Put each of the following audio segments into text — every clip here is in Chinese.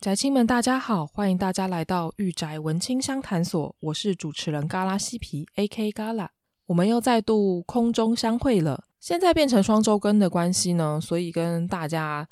宅亲们，大家好，欢迎大家来到御宅文青相谈所，我是主持人嘎拉西皮，A.K. 嘎拉，我们又再度空中相会了。现在变成双周更的关系呢，所以跟大家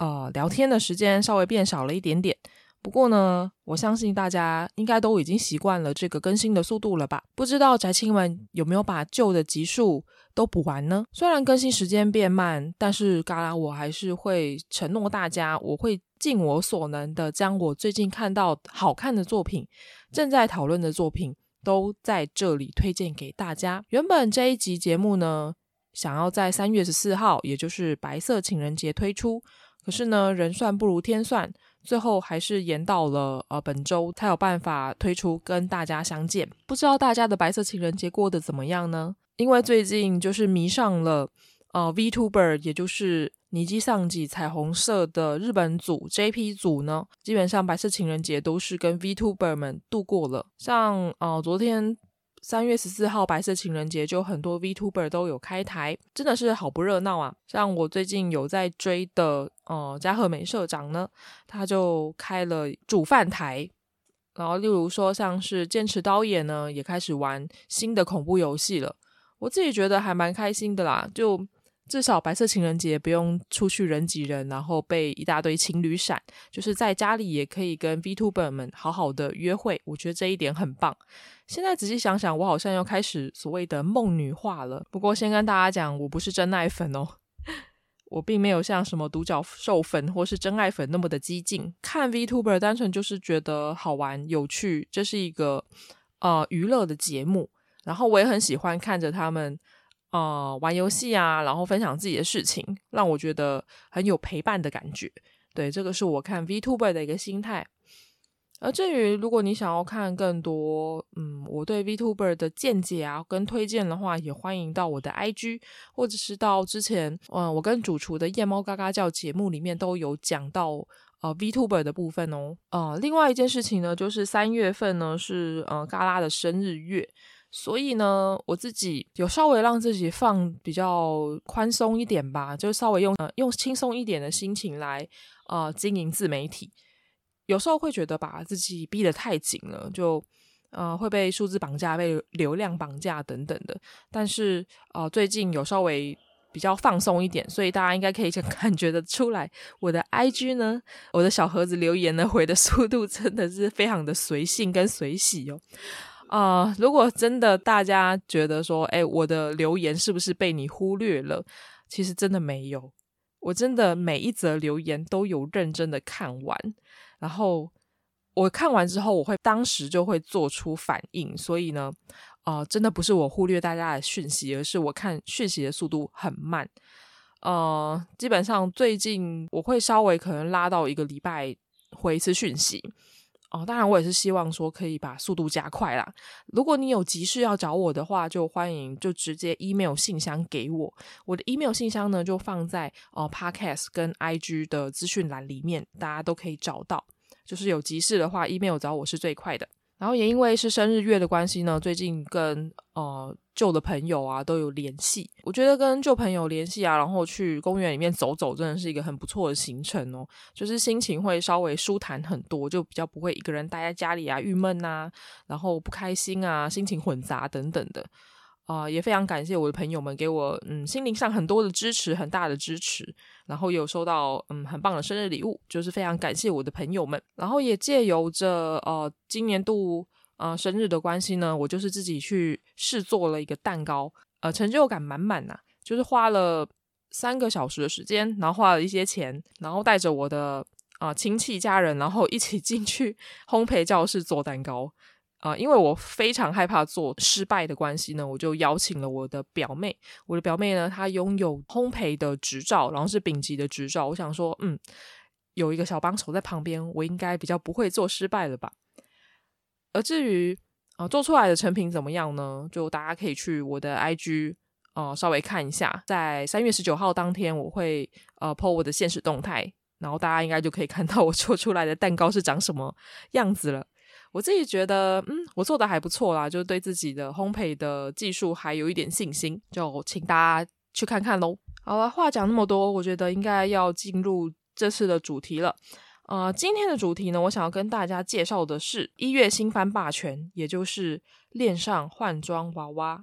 呃聊天的时间稍微变少了一点点。不过呢，我相信大家应该都已经习惯了这个更新的速度了吧？不知道宅亲们有没有把旧的集数都补完呢？虽然更新时间变慢，但是嘎拉我还是会承诺大家，我会尽我所能的将我最近看到好看的作品、正在讨论的作品都在这里推荐给大家。原本这一集节目呢，想要在三月十四号，也就是白色情人节推出，可是呢，人算不如天算。最后还是延到了呃本周才有办法推出跟大家相见。不知道大家的白色情人节过得怎么样呢？因为最近就是迷上了呃 VTuber，也就是尼基桑季彩虹社的日本组 JP 组呢，基本上白色情人节都是跟 VTuber 们度过了。像呃昨天。三月十四号白色情人节，就很多 VTuber 都有开台，真的是好不热闹啊！像我最近有在追的，呃，加贺美社长呢，他就开了煮饭台，然后例如说像是剑持导演呢，也开始玩新的恐怖游戏了。我自己觉得还蛮开心的啦，就至少白色情人节不用出去人挤人，然后被一大堆情侣闪，就是在家里也可以跟 VTuber 们好好的约会，我觉得这一点很棒。现在仔细想想，我好像又开始所谓的梦女化了。不过先跟大家讲，我不是真爱粉哦，我并没有像什么独角兽粉或是真爱粉那么的激进。看 VTuber 单纯就是觉得好玩有趣，这是一个呃娱乐的节目。然后我也很喜欢看着他们呃玩游戏啊，然后分享自己的事情，让我觉得很有陪伴的感觉。对，这个是我看 VTuber 的一个心态。而至于如果你想要看更多，嗯，我对 VTuber 的见解啊跟推荐的话，也欢迎到我的 IG，或者是到之前，嗯，我跟主厨的夜猫嘎嘎叫节目里面都有讲到，呃，VTuber 的部分哦。呃，另外一件事情呢，就是三月份呢是呃嘎拉的生日月，所以呢，我自己有稍微让自己放比较宽松一点吧，就稍微用呃用轻松一点的心情来呃经营自媒体。有时候会觉得把自己逼得太紧了，就呃会被数字绑架、被流量绑架等等的。但是呃最近有稍微比较放松一点，所以大家应该可以 感觉得出来，我的 IG 呢，我的小盒子留言呢回的速度真的是非常的随性跟随喜哦。啊、如果真的大家觉得说，哎，我的留言是不是被你忽略了？其实真的没有，我真的每一则留言都有认真的看完。然后我看完之后，我会当时就会做出反应，所以呢，呃，真的不是我忽略大家的讯息，而是我看讯息的速度很慢。呃，基本上最近我会稍微可能拉到一个礼拜回一次讯息。哦、当然我也是希望说可以把速度加快啦。如果你有急事要找我的话，就欢迎就直接 email 信箱给我。我的 email 信箱呢，就放在哦 podcast 跟 IG 的资讯栏里面，大家都可以找到。就是有急事的话，email 找我是最快的。然后也因为是生日月的关系呢，最近跟呃旧的朋友啊都有联系。我觉得跟旧朋友联系啊，然后去公园里面走走，真的是一个很不错的行程哦。就是心情会稍微舒坦很多，就比较不会一个人待在家里啊，郁闷呐，然后不开心啊，心情混杂等等的。啊、也非常感谢我的朋友们给我嗯心灵上很多的支持，很大的支持，然后有收到嗯很棒的生日礼物，就是非常感谢我的朋友们。然后也借由着呃今年度呃生日的关系呢，我就是自己去试做了一个蛋糕，呃成就感满满呐、就是花了三个小时的时间，然后花了一些钱，然后带着我的啊、亲戚家人，然后一起进去 烘焙教室做蛋糕。啊、因为我非常害怕做失败的关系呢，我就邀请了我的表妹。我的表妹呢，她拥有烘焙的执照，然后是丙级的执照。我想说，嗯，有一个小帮手在旁边，我应该比较不会做失败了吧？而至于啊、呃，做出来的成品怎么样呢？就大家可以去我的 IG 啊、呃，稍微看一下。在三月十九号当天，我会呃 po 我的现实动态，然后大家应该就可以看到我做出来的蛋糕是长什么样子了。我自己觉得，嗯，我做的还不错啦，就是对自己的烘焙的技术还有一点信心，就请大家去看看喽。好了，话讲那么多，我觉得应该要进入这次的主题了。呃，今天的主题呢，我想要跟大家介绍的是一月新番霸权，也就是恋上换装娃娃。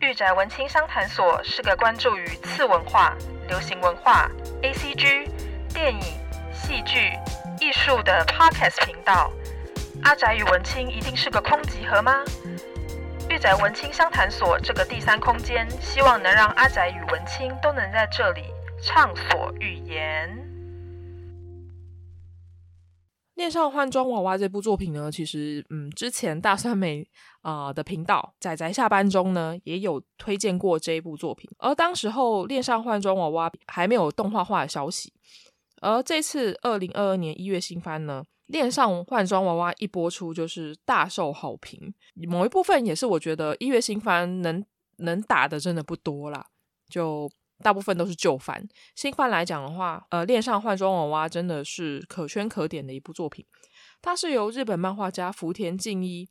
御宅文青商谈所是个关注于次文化、流行文化、ACG、电影、戏剧、艺术的 Podcast 频道。阿宅与文青一定是个空集合吗？玉宅文青相谈所这个第三空间，希望能让阿宅与文青都能在这里畅所欲言。恋上换装娃娃这部作品呢，其实嗯，之前大酸梅啊、的频道宅宅下班中呢，也有推荐过这一部作品。而当时候恋上换装娃娃还没有动画化的消息，而这次二零二二年一月新番呢，恋上换装娃娃一播出就是大受好评。某一部分也是我觉得一月新番能能打的真的不多啦，就。大部分都是旧番，新番来讲的话，呃，恋上换装娃娃真的是可圈可点的一部作品。它是由日本漫画家福田敬一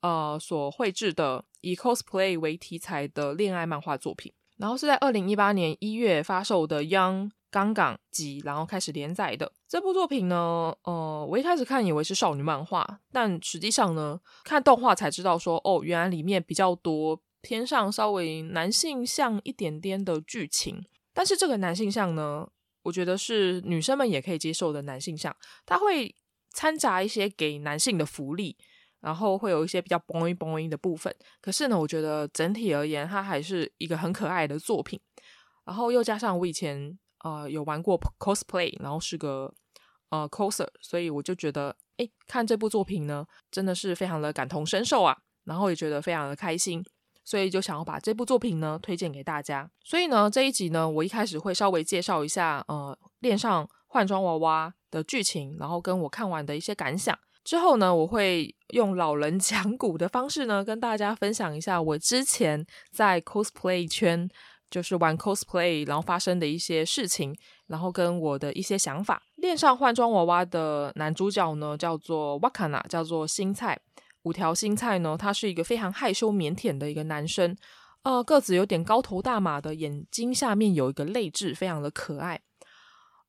呃所绘制的，以 cosplay 为题材的恋爱漫画作品。然后是在二零一八年一月发售的《Young 刚刚》集，然后开始连载的这部作品呢，呃，我一开始看以为是少女漫画，但实际上呢，看动画才知道说，哦，原来里面比较多。偏上稍微男性向一点点的剧情，但是这个男性向呢，我觉得是女生们也可以接受的男性向，它会掺杂一些给男性的福利，然后会有一些比较 boing boing 的部分。可是呢，我觉得整体而言，它还是一个很可爱的作品。然后又加上我以前呃有玩过 cosplay，然后是个呃 coser，所以我就觉得，哎，看这部作品呢，真的是非常的感同身受啊，然后也觉得非常的开心。所以就想要把这部作品呢推荐给大家。所以呢，这一集呢，我一开始会稍微介绍一下呃恋上换装娃娃的剧情，然后跟我看完的一些感想。之后呢，我会用老人讲古的方式呢，跟大家分享一下我之前在 cosplay 圈，就是玩 cosplay 然后发生的一些事情，然后跟我的一些想法。恋上换装娃娃的男主角呢，叫做 Wakana，叫做新菜。五条新菜呢，他是一个非常害羞腼腆的一个男生，呃，个子有点高头大马的，眼睛下面有一个泪痣，非常的可爱。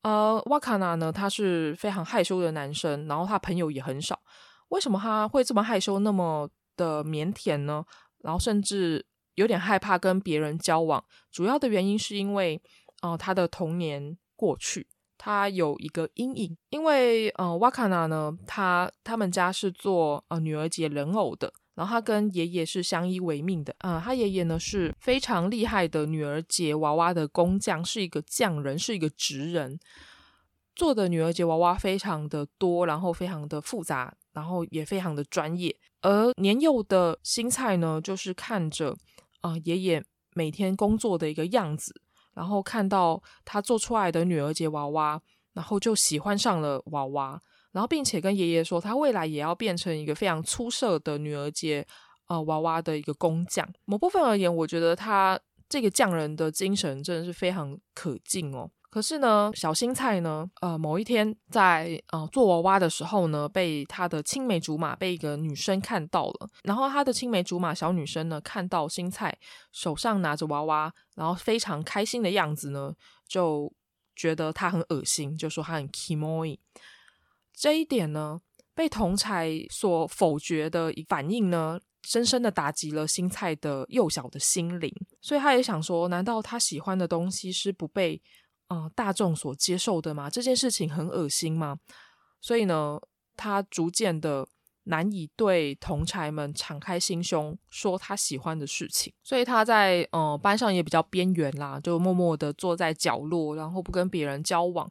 呃，瓦卡纳呢，他是非常害羞的男生，然后他朋友也很少。为什么他会这么害羞，那么的腼腆呢？然后甚至有点害怕跟别人交往，主要的原因是因为，呃，他的童年过去。他有一个阴影，因为呃，瓦卡纳呢，他他们家是做呃女儿节人偶的，然后他跟爷爷是相依为命的。呃，他爷爷呢是非常厉害的女儿节娃娃的工匠，是一个匠人，是一个职人，做的女儿节娃娃非常的多，然后非常的复杂，然后也非常的专业。而年幼的新菜呢，就是看着、啊、爷爷每天工作的一个样子。然后看到他做出来的女儿节娃娃，然后就喜欢上了娃娃，然后并且跟爷爷说，他未来也要变成一个非常出色的女儿节呃娃娃的一个工匠。某部分而言，我觉得他这个匠人的精神真的是非常可敬哦。可是呢，小新菜呢，呃，某一天在呃做娃娃的时候呢，被他的青梅竹马被一个女生看到了。然后他的青梅竹马小女生呢，看到新菜手上拿着娃娃，然后非常开心的样子呢，就觉得他很恶心，就说他很 kimoy。这一点呢，被同侪所否决的反应呢，深深的打击了新菜的幼小的心灵。所以他也想说，难道他喜欢的东西是不被嗯，大众所接受的吗？这件事情很恶心吗？所以呢，他逐渐的难以对同侪们敞开心胸说他喜欢的事情，所以他在呃班上也比较边缘啦，就默默的坐在角落，然后不跟别人交往。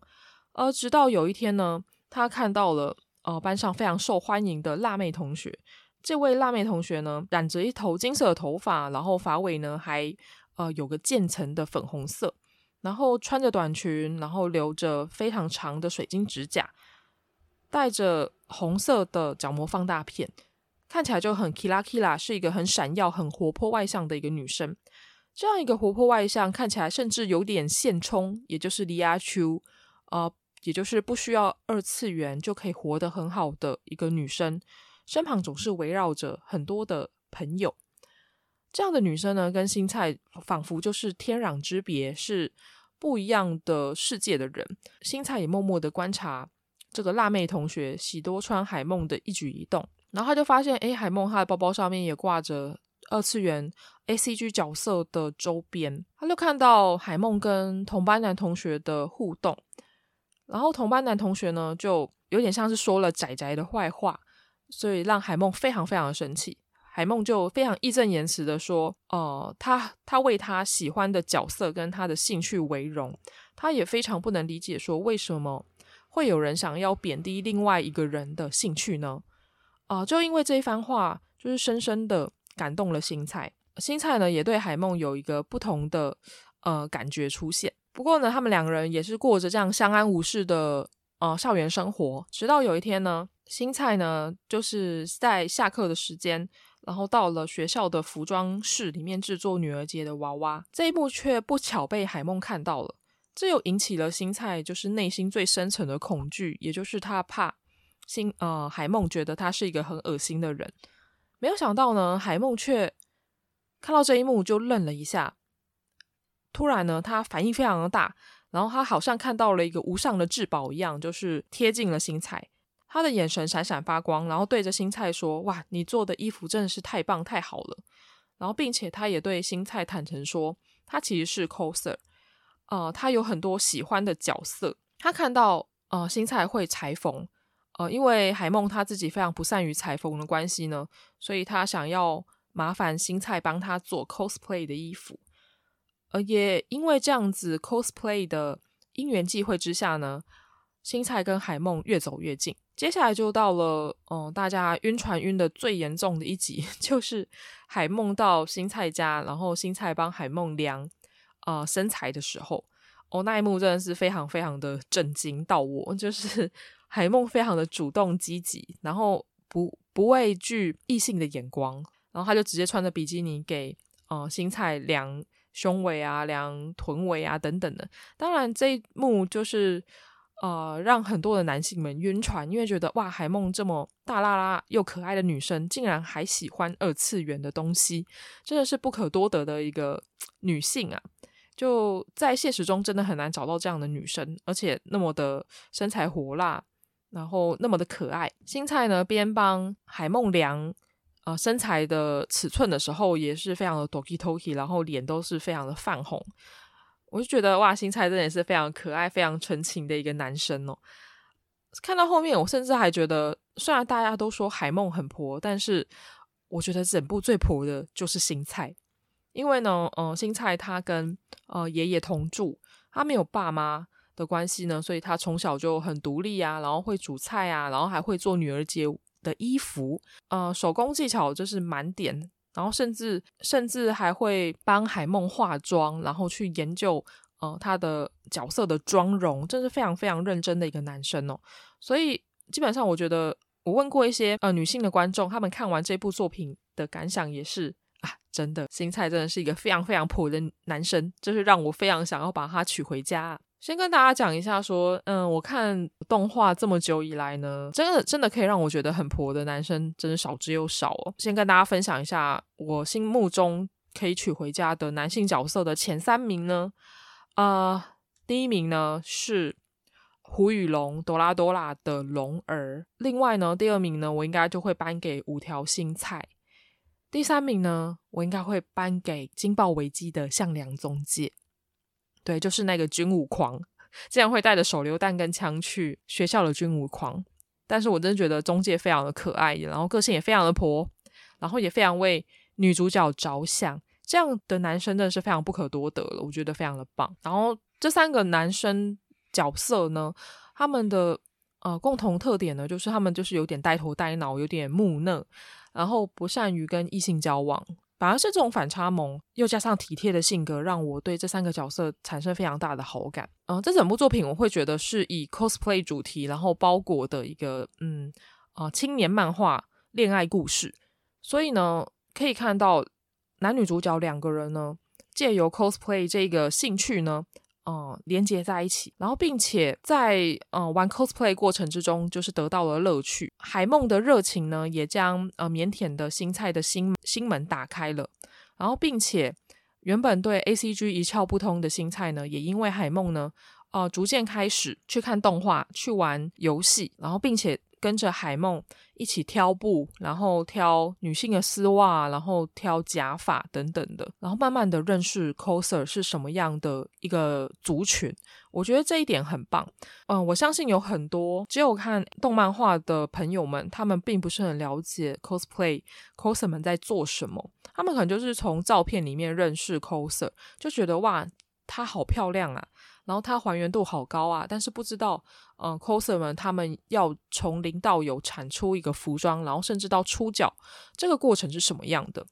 而直到有一天呢，他看到了呃班上非常受欢迎的辣妹同学，这位辣妹同学呢，染着一头金色的头发，然后发尾呢还呃有个渐层的粉红色。然后穿着短裙，然后留着非常长的水晶指甲，戴着红色的角膜放大片，看起来就很 kira kira，是一个很闪耀、很活泼外向的一个女生。这样一个活泼外向，看起来甚至有点现充，也就是李亚秋，呃，也就是不需要二次元就可以活得很好的一个女生，身旁总是围绕着很多的朋友。这样的女生呢，跟新菜仿佛就是天壤之别，是不一样的世界的人。新菜也默默的观察这个辣妹同学喜多川海梦的一举一动，然后他就发现，诶，海梦她的包包上面也挂着二次元 ACG 角色的周边。他就看到海梦跟同班男同学的互动，然后同班男同学呢，就有点像是说了仔仔的坏话，所以让海梦非常非常的生气。海梦就非常义正言辞的说：“呃，他他为他喜欢的角色跟他的兴趣为荣，他也非常不能理解说为什么会有人想要贬低另外一个人的兴趣呢？啊、就因为这一番话，就是深深的感动了新菜。新菜呢，也对海梦有一个不同的呃感觉出现。不过呢，他们两个人也是过着这样相安无事的呃校园生活，直到有一天呢，新菜呢就是在下课的时间。”然后到了学校的服装室里面制作女儿节的娃娃，这一幕却不巧被海梦看到了，这又引起了新菜就是内心最深层的恐惧，也就是他怕新呃海梦觉得他是一个很恶心的人。没有想到呢，海梦却看到这一幕就愣了一下，突然呢，他反应非常的大，然后他好像看到了一个无上的至宝一样，就是贴近了新菜。他的眼神闪闪发光，然后对着新菜说：“哇，你做的衣服真的是太棒太好了。”然后，并且他也对新菜坦诚说：“他其实是 coser，呃，他有很多喜欢的角色。他看到呃新菜会裁缝，呃，因为海梦他自己非常不善于裁缝的关系呢，所以他想要麻烦新菜帮他做 cosplay 的衣服。呃，也因为这样子 cosplay 的因缘际会之下呢，新菜跟海梦越走越近。”接下来就到了，嗯、大家晕船晕的最严重的一集，就是海梦到新菜家，然后新菜帮海梦量，呃，身材的时候，哦，那一幕真的是非常非常的震惊到我，就是 海梦非常的主动积极，然后不不畏惧异性的眼光，然后他就直接穿着比基尼给，呃，新菜量胸围啊，量臀围啊等等的，当然这一幕就是。呃，让很多的男性们晕船，因为觉得哇，海梦这么大拉拉又可爱的女生，竟然还喜欢二次元的东西，真的是不可多得的一个女性啊！就在现实中，真的很难找到这样的女生，而且那么的身材火辣，然后那么的可爱。新菜呢，边帮海梦量呃身材的尺寸的时候，也是非常的 doki toki，然后脸都是非常的泛红。我就觉得哇，新菜真的是非常可爱、非常纯情的一个男生哦。看到后面，我甚至还觉得，虽然大家都说海梦很婆，但是我觉得整部最婆的就是新菜，因为呢，嗯、新菜他跟呃爷爷同住，他没有爸妈的关系呢，所以他从小就很独立啊，然后会煮菜啊，然后还会做女儿节的衣服，呃，手工技巧就是满点。然后甚至甚至还会帮海梦化妆，然后去研究呃他的角色的妆容，真是非常非常认真的一个男生哦。所以基本上我觉得，我问过一些呃女性的观众，他们看完这部作品的感想也是啊，真的新菜真的是一个非常非常普的男生，就是让我非常想要把他娶回家。先跟大家讲一下，说，嗯，我看动画这么久以来呢，真的真的可以让我觉得很婆的男生，真的少之又少哦。先跟大家分享一下我心目中可以娶回家的男性角色的前三名呢。呃，第一名呢是胡雨龙哆啦哆啦的龙儿，另外呢，第二名呢，我应该就会颁给五条新菜，第三名呢，我应该会颁给金爆危机的向良宗介。对，就是那个军武狂，竟然会带着手榴弹跟枪去学校的军武狂。但是我真的觉得中介非常的可爱，然后个性也非常的婆，然后也非常为女主角着想，这样的男生真的是非常不可多得了，我觉得非常的棒。然后这三个男生角色呢，他们的呃共同特点呢，就是他们就是有点呆头呆脑，有点木讷，然后不善于跟异性交往。反而是这种反差萌，又加上体贴的性格，让我对这三个角色产生非常大的好感。嗯、这整部作品我会觉得是以 cosplay 主题，然后包裹的一个嗯啊、青年漫画恋爱故事。所以呢，可以看到男女主角两个人呢，借由 cosplay 这个兴趣呢，嗯连接在一起，然后并且在嗯玩 cosplay 过程之中，就是得到了乐趣。海梦的热情呢，也将呃腼腆的新菜的心心门打开了，然后并且原本对 ACG 一窍不通的新菜呢，也因为海梦呢，呃逐渐开始去看动画、去玩游戏，然后并且。跟着海梦一起挑布，然后挑女性的丝袜，然后挑假发等等的，然后慢慢的认识 coser 是什么样的一个族群。我觉得这一点很棒。嗯，我相信有很多只有看动漫画的朋友们，他们并不是很了解 cosplay coser 们在做什么。他们可能就是从照片里面认识 coser，就觉得哇，她好漂亮啊。然后它还原度好高啊，但是不知道，嗯、呃，coser 们他们要从零到有产出一个服装，然后甚至到出脚，这个过程是什么样的？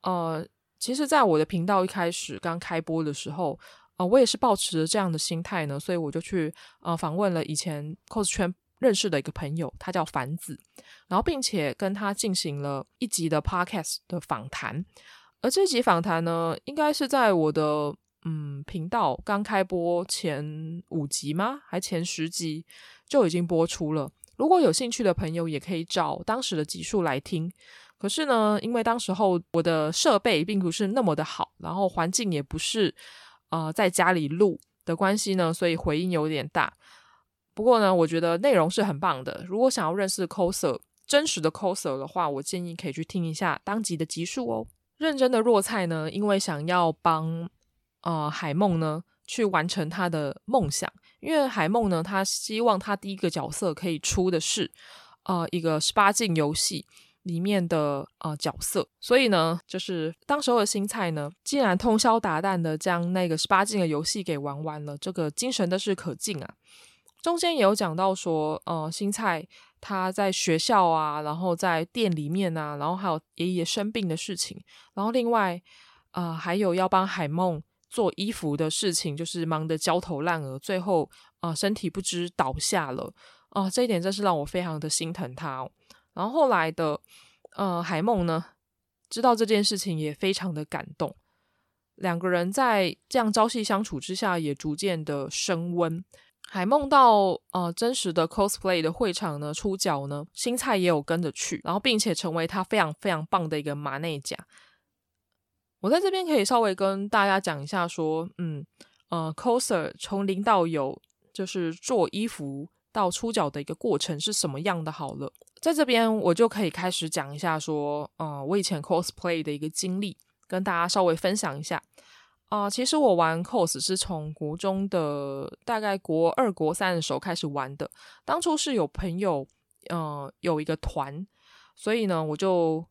呃，其实，在我的频道一开始刚开播的时候，呃，我也是抱持着这样的心态呢，所以我就去呃访问了以前 cos 圈认识的一个朋友，他叫凡子，然后并且跟他进行了一集的 podcast 的访谈，而这集访谈呢，应该是在我的。嗯，频道刚开播前五集吗？还前十集就已经播出了。如果有兴趣的朋友，也可以找当时的集数来听。可是呢，因为当时候我的设备并不是那么的好，然后环境也不是呃在家里录的关系呢，所以回音有点大。不过呢，我觉得内容是很棒的。如果想要认识 coser 真实的 coser 的话，我建议可以去听一下当集的集数哦。认真的若菜呢，因为想要帮。呃，海梦呢，去完成他的梦想，因为海梦呢，他希望他第一个角色可以出的是，呃，一个十八禁游戏里面的呃角色，所以呢，就是当时候的新菜呢，竟然通宵达旦的将那个十八禁的游戏给玩完了，这个精神的是可敬啊。中间也有讲到说，呃，新菜他在学校啊，然后在店里面啊，然后还有爷爷生病的事情，然后另外，呃，还有要帮海梦。做衣服的事情就是忙得焦头烂额，最后啊、身体不知倒下了啊、这一点真是让我非常的心疼他、哦。然后后来的呃海梦呢，知道这件事情也非常的感动，两个人在这样朝夕相处之下，也逐渐的升温。海梦到呃真实的 cosplay 的会场呢出脚呢，新菜也有跟着去，然后并且成为他非常非常棒的一个马内甲。我在这边可以稍微跟大家讲一下，说，嗯，呃，coser 从零到有，就是做衣服到出脚的一个过程是什么样的？好了，在这边我就可以开始讲一下，说，呃，我以前 cosplay 的一个经历，跟大家稍微分享一下。啊、其实我玩 cos 是从国中的大概国二、国三的时候开始玩的，当初是有朋友，呃，有一个团，所以呢，我就。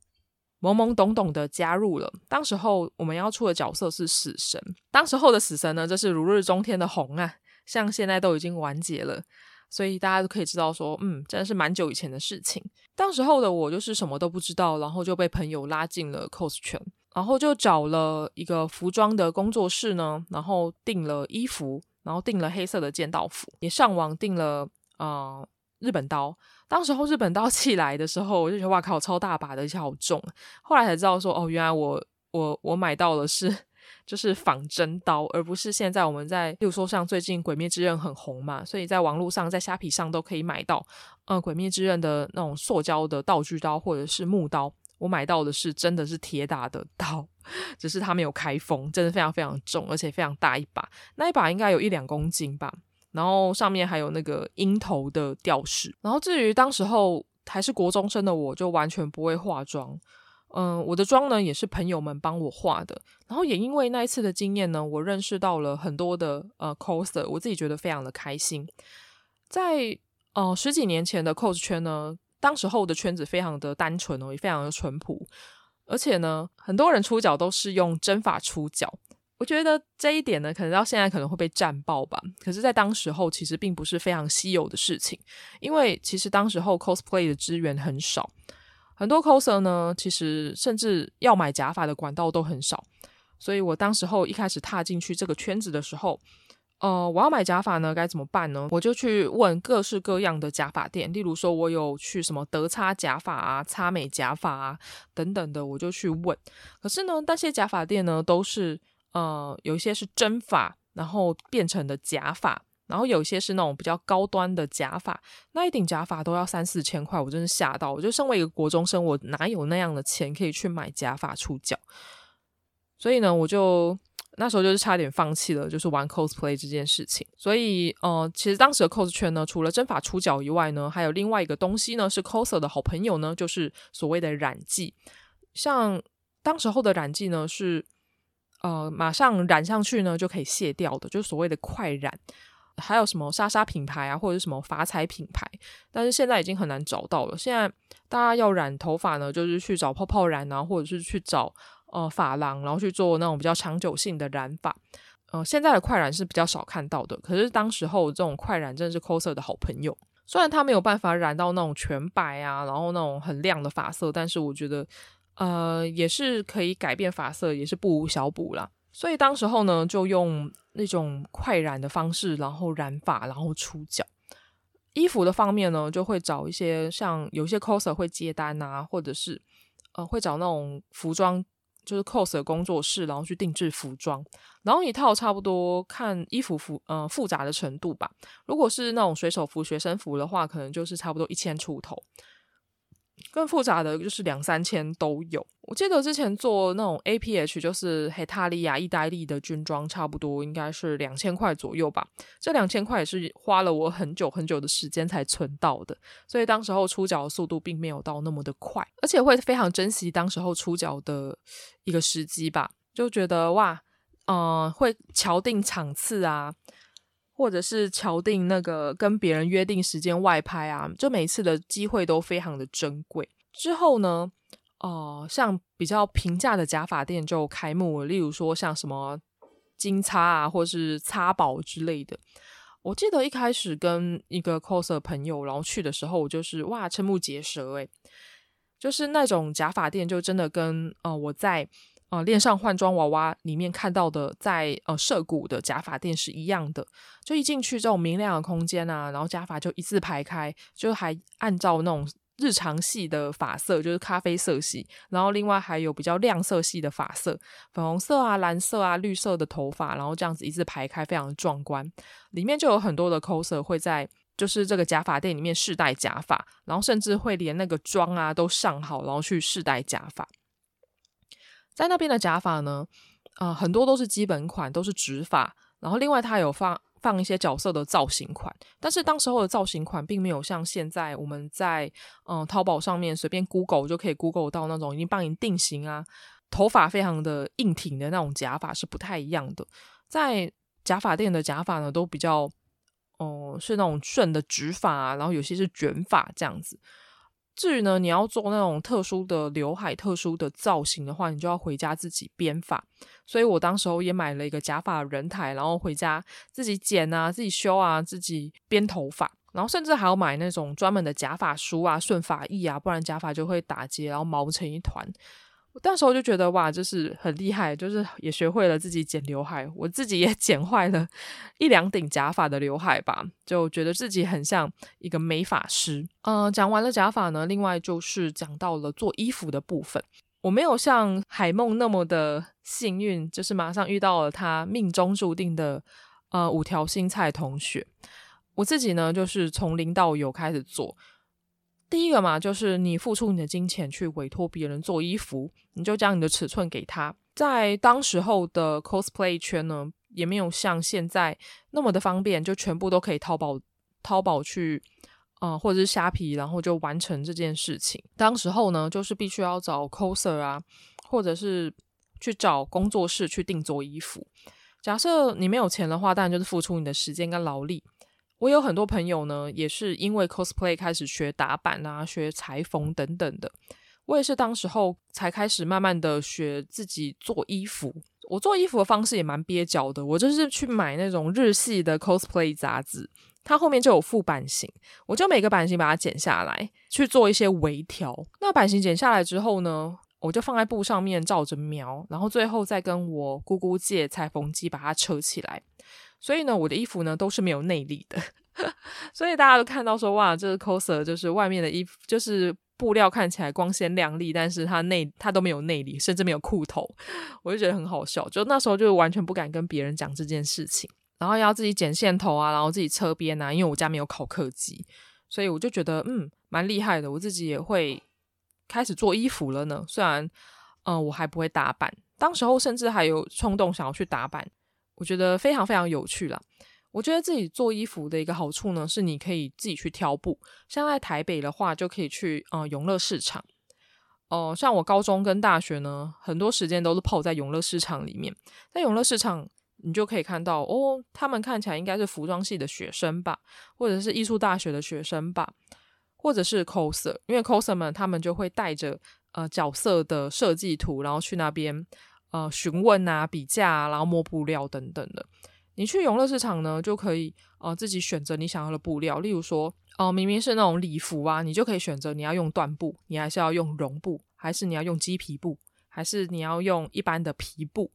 懵懵懂懂的加入了。当时候我们要出的角色是死神。当时候的死神呢，这是如日中天的红啊，像现在都已经完结了，所以大家都可以知道说，嗯，真的是蛮久以前的事情。当时候的我就是什么都不知道，然后就被朋友拉进了 cos 圈，然后就找了一个服装的工作室呢，然后订了衣服，然后订了黑色的剑道服，也上网订了呃日本刀。当时候日本刀寄来的时候，我就觉得哇靠，超大把的，而且好重。后来才知道说，哦，原来我我我买到的是 就是仿真刀，而不是现在我们在，比如说像最近《鬼灭之刃》很红嘛，所以在网络上在虾皮上都可以买到，呃，《鬼灭之刃》的那种塑胶的道具刀或者是木刀。我买到的是真的是铁打的刀，只是它没有开封，真的非常非常重，而且非常大一把，那一把应该有一两公斤吧。然后上面还有那个鹰头的吊饰。然后至于当时候还是国中生的我，就完全不会化妆。嗯，我的妆呢也是朋友们帮我化的。然后也因为那一次的经验呢，我认识到了很多的呃 coser，我自己觉得非常的开心。在呃十几年前的 cos 圈呢，当时候的圈子非常的单纯哦，也非常的淳朴，而且呢，很多人出脚都是用针法出脚。我觉得这一点呢，可能到现在可能会被战爆吧。可是，在当时候其实并不是非常稀有的事情，因为其实当时候 cosplay 的资源很少，很多 coser 呢，其实甚至要买假发的管道都很少。所以我当时候一开始踏进去这个圈子的时候，呃，我要买假发呢，该怎么办呢？我就去问各式各样的假发店，例如说，我有去什么德差假发啊、差美假发啊等等的，我就去问。可是呢，那些假发店呢，都是。呃，有一些是真发然后变成的假发，然后有一些是那种比较高端的假发，那一顶假发都要三四千块，我真是吓到。我就身为一个国中生，我哪有那样的钱可以去买假发出脚？所以呢，我就那时候就是差点放弃了，就是玩 cosplay 这件事情。所以，呃，其实当时的 cos 圈呢，除了真发出脚以外呢，还有另外一个东西呢，是 coser 的好朋友呢，就是所谓的染剂。像当时候的染剂呢，是呃马上染上去呢就可以卸掉的，就是所谓的快染。还有什么莎莎品牌啊，或者是什么发彩品牌，但是现在已经很难找到了。现在大家要染头发呢，就是去找泡泡染啊，或者是去找呃发廊，然后去做那种比较长久性的染发。呃，现在的快染是比较少看到的，可是当时候这种快染真的是 coser 的好朋友。虽然它没有办法染到那种全白啊，然后那种很亮的发色，但是我觉得呃也是可以改变发色，也是不无小补啦。所以当时候呢，就用那种快染的方式，然后染发，然后出脚。衣服的方面呢，就会找一些像有些 coser 会接单啊，或者是呃会找那种服装，就是 coser 工作室，然后去定制服装。然后一套差不多看衣服复呃复杂的程度吧。如果是那种水手服、学生服的话，可能就是差不多一千出头。更复杂的就是两三千都有。我记得之前做那种 APH，就是黑塔利亚、意大利的军装，差不多应该是两千块左右吧。这两千块也是花了我很久很久的时间才存到的，所以当时候出脚的速度并没有到那么的快，而且会非常珍惜当时候出脚的一个时机吧，就觉得哇，嗯、会敲定场次啊。或者是敲定那个跟别人约定时间外拍啊，就每次的机会都非常的珍贵。之后呢，呃，像比较平价的假发店就开幕了，例如说像什么金擦啊，或是擦宝之类的。我记得一开始跟一个 coser 朋友，然后去的时候，我就是哇，瞠目结舌诶，就是那种假发店，就真的跟呃我在。呃，恋上换装娃娃里面看到的在，呃涩谷的假发店是一样的。就一进去这种明亮的空间啊，然后假发就一字排开，就还按照那种日常系的发色，就是咖啡色系，然后另外还有比较亮色系的发色，粉红色啊、蓝色啊、绿色的头发，然后这样子一字排开，非常的壮观。里面就有很多的 coser 会在就是这个假发店里面试戴假发，然后甚至会连那个妆啊都上好，然后去试戴假发。在那边的假发呢，呃，很多都是基本款，都是直发。然后另外它有放放一些角色的造型款，但是当时候的造型款并没有像现在我们在嗯、淘宝上面随便 Google 就可以 Google 到那种已经帮你定型啊，头发非常的硬挺的那种假发是不太一样的。在假发店的假发呢，都比较哦、是那种顺的直发啊，然后有些是卷发这样子。至于呢，你要做那种特殊的刘海、特殊的造型的话，你就要回家自己编发。所以我当时候也买了一个假发人台，然后回家自己剪啊、自己修啊、自己编头发，然后甚至还要买那种专门的假发梳啊、顺发液啊，不然假发就会打结，然后毛成一团。我那时候就觉得哇，就是很厉害，就是 也学会了自己剪刘海，我自己也 剪坏了一两顶假发的刘海吧，就觉得自己很像一个美发师。嗯、讲完了假发呢，另外就是讲到了做衣服的部分。我没有像海梦那么的幸运，就是马上遇到了他命中注定的呃五条新菜同学。我自己呢，就是从零到有开始做。第一个嘛，就是你付出你的金钱去委托别人做衣服，你就将你的尺寸给他。在当时候的 cosplay 圈呢，也没有像现在那么的方便，就全部都可以淘宝淘宝去，呃，或者是虾皮，然后就完成这件事情。当时候呢，就是必须要找 coser 啊，或者是去找工作室去定做衣服。假设你没有钱的话，当然就是付出你的时间跟劳力。我有很多朋友呢，也是因为 cosplay 开始学打版啊，学裁缝等等的。我也是当时候才开始慢慢的学自己做衣服。我做衣服的方式也蛮蹩脚的，我就是去买那种日系的 cosplay 杂志，它后面就有附版型，我就每个版型把它剪下来，去做一些微调。那版型剪下来之后呢，我就放在布上面照着描，然后最后再跟我姑姑借裁缝机把它扯起来。所以呢，我的衣服呢都是没有内里的，所以大家都看到说，哇，这个 coser 就是外面的衣服，就是布料看起来光鲜亮丽，但是它内它都没有内里，甚至没有裤头，我就觉得很好笑。就那时候就完全不敢跟别人讲这件事情，然后要自己剪线头啊，然后自己车边啊，因为我家没有考克机，所以我就觉得嗯蛮厉害的，我自己也会开始做衣服了呢。虽然嗯、我还不会打版，当时候甚至还有冲动想要去打版，我觉得非常非常有趣啦。我觉得自己做衣服的一个好处呢，是你可以自己去挑布。像在台北的话，就可以去呃永乐市场。哦、呃，像我高中跟大学呢，很多时间都是泡在永乐市场里面。在永乐市场，你就可以看到哦，他们看起来应该是服装系的学生吧，或者是艺术大学的学生吧，或者是 coser，因为 coser 们他们就会带着呃角色的设计图，然后去那边呃询问啊、比价啊，然后摸布料等等的。你去永乐市场呢，就可以呃自己选择你想要的布料。例如说，哦、呃，明明是那种礼服啊，你就可以选择你要用缎布，你还是要用绒布，还是你要用鸡皮布，还是你要用一般的皮布。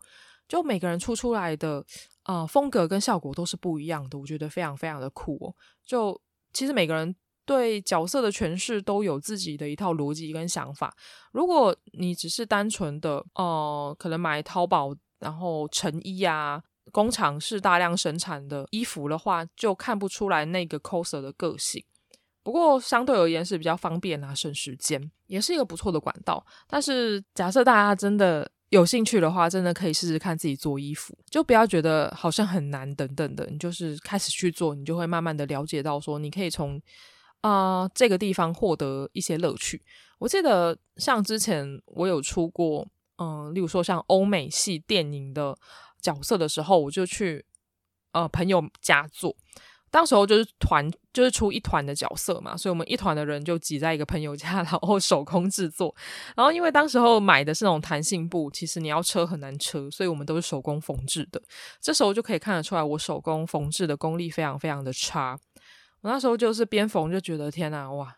就每个人出出来的呃风格跟效果都是不一样的，我觉得非常非常的酷哦。就其实每个人对角色的诠释都有自己的一套逻辑跟想法。如果你只是单纯的呃，可能买淘宝然后成衣啊。工厂是大量生产的衣服的话，就看不出来那个 coser 的个性。不过相对而言是比较方便啊，省时间，也是一个不错的管道。但是假设大家真的有兴趣的话，真的可以试试看自己做衣服，就不要觉得好像很难等等的。你就是开始去做，你就会慢慢的了解到说，你可以从、呃、这个地方获得一些乐趣。我记得像之前我有出过，嗯、例如说像欧美系电影的。角色的时候，我就去呃朋友家做，当时候就是团，就是出一团的角色嘛，所以我们一团的人就挤在一个朋友家，然后手工制作。然后因为当时候买的是那种弹性布，其实你要车很难车，所以我们都是手工缝制的。这时候就可以看得出来，我手工缝制的功力非常非常的差。我那时候就是边缝就觉得天哪，哇，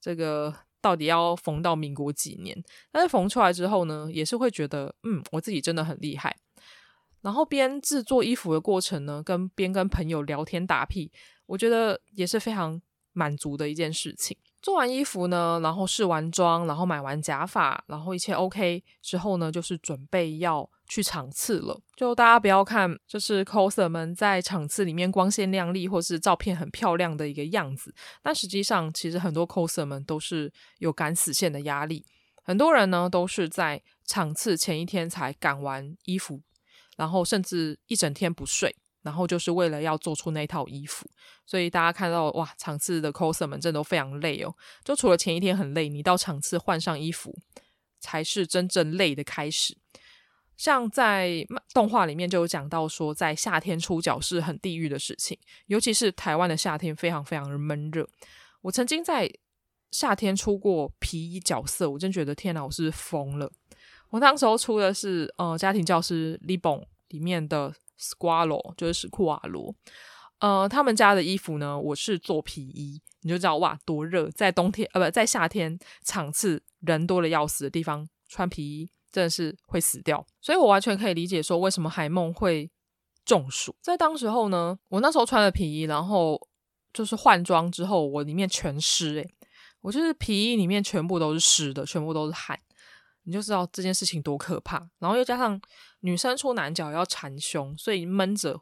这个到底要缝到民国几年？但是缝出来之后呢，也是会觉得，嗯，我自己真的很厉害。然后边制作衣服的过程呢，跟边跟朋友聊天打屁，我觉得也是非常满足的一件事情。做完衣服呢，然后试完妆，然后买完假发，然后一切 OK 之后呢，就是准备要去场次了。就大家不要看，就是 coser 们在场次里面光鲜亮丽，或是照片很漂亮的一个样子，但实际上其实很多 coser 们都是有赶死线的压力。很多人呢都是在场次前一天才赶完衣服。然后甚至一整天不睡，然后就是为了要做出那套衣服。所以大家看到哇，场次的 coser 们真的都非常累哦。就除了前一天很累，你到场次换上衣服，才是真正累的开始。像在动画里面就有讲到说，在夏天出脚是很地狱的事情，尤其是台湾的夏天非常非常的闷热。我曾经在夏天出过皮衣角色，我真觉得天哪，我是疯了？我当时候出的是呃家庭教师 LiBON 里面的 Squalo，就是史库瓦罗。呃，他们家的衣服呢，我是做皮衣，你就知道哇多热，在冬天呃不在夏天场次人多的要死的地方穿皮衣真的是会死掉，所以我完全可以理解说为什么海梦会中暑。在当时候呢，我那时候穿了皮衣，然后就是换装之后，我里面全湿诶、我就是皮衣里面全部都是湿的，全部都是汗。你就知道这件事情多可怕，然后又加上女生出男角要缠胸，所以闷着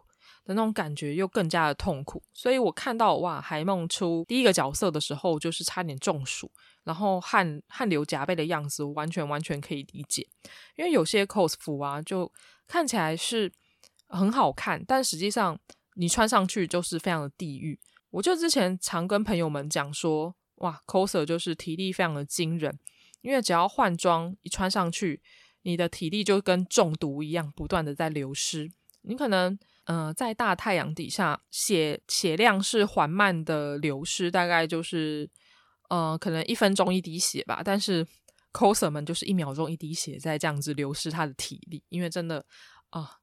的那种感觉又更加的痛苦。所以我看到哇，海梦出第一个角色的时候，就是差点中暑，然后汗汗流浃背的样子，完全完全可以理解。因为有些 cos 服啊，就看起来是很好看，但实际上你穿上去就是非常的地狱。我就之前常跟朋友们讲说，哇，coser 就是体力非常的惊人。因为只要换装一穿上去，你的体力就跟中毒一样，不断的在流失。你可能呃在大太阳底下，血血量是缓慢的流失，大概就是呃可能一分钟一滴血吧。但是 coser 们就是一秒钟一滴血，在这样子流失他的体力，因为真的啊、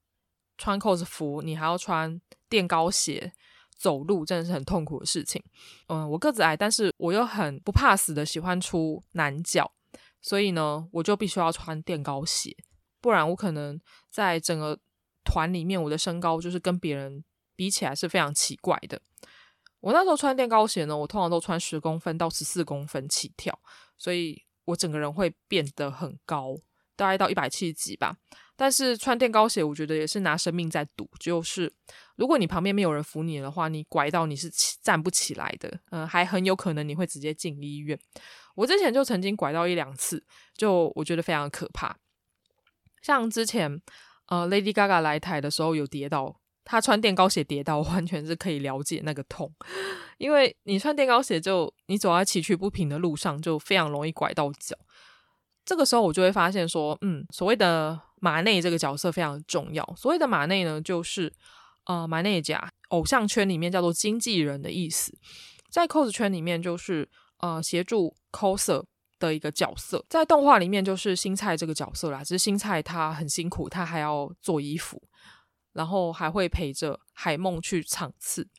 穿 cos 服，你还要穿垫高鞋走路，真的是很痛苦的事情。嗯、我个子矮，但是我又很不怕死的喜欢出男角。所以呢，我就必须要穿垫高鞋，不然我可能在整个团里面，我的身高就是跟别人比起来是非常奇怪的。我那时候穿垫高鞋呢，我通常都穿十公分到十四公分起跳，所以我整个人会变得很高，大概到一百七十几吧。但是穿垫高鞋，我觉得也是拿生命在赌，就是如果你旁边没有人扶你的话，你拐到你是站不起来的，嗯、呃，还很有可能你会直接进医院。我之前就曾经拐到一两次，就我觉得非常可怕。像之前呃，Lady Gaga 来台的时候有跌倒，他穿垫高鞋跌倒，完全是可以了解那个痛，因为你穿垫高鞋就你走在崎岖不平的路上，就非常容易拐到脚。这个时候我就会发现说，嗯，所谓的马内这个角色非常重要。所谓的马内呢，就是呃马内甲偶像圈里面叫做经纪人的意思，在 cos 圈里面就是呃，协助 coser 的一个角色。在动画里面就是新菜这个角色啦，只是新菜他很辛苦，他还要做衣服，然后还会陪着海梦去场次。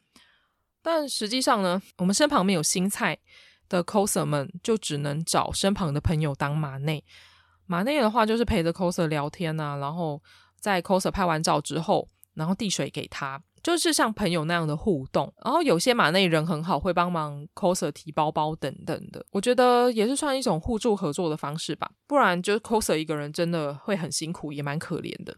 但实际上呢，我们身旁没有新菜。的 coser 们就只能找身旁的朋友当马内，马内的话就是陪着 coser 聊天啊，然后在 coser 拍完照之后，然后递水给他，就是像朋友那样的互动。然后有些马内人很好，会帮忙 coser 提包包等等的，我觉得也是算一种互助合作的方式吧，不然就是 coser 一个人真的会很辛苦，也蛮可怜的。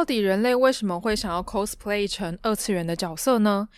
到底人类为什么会想要 cosplay 成二次元的角色呢？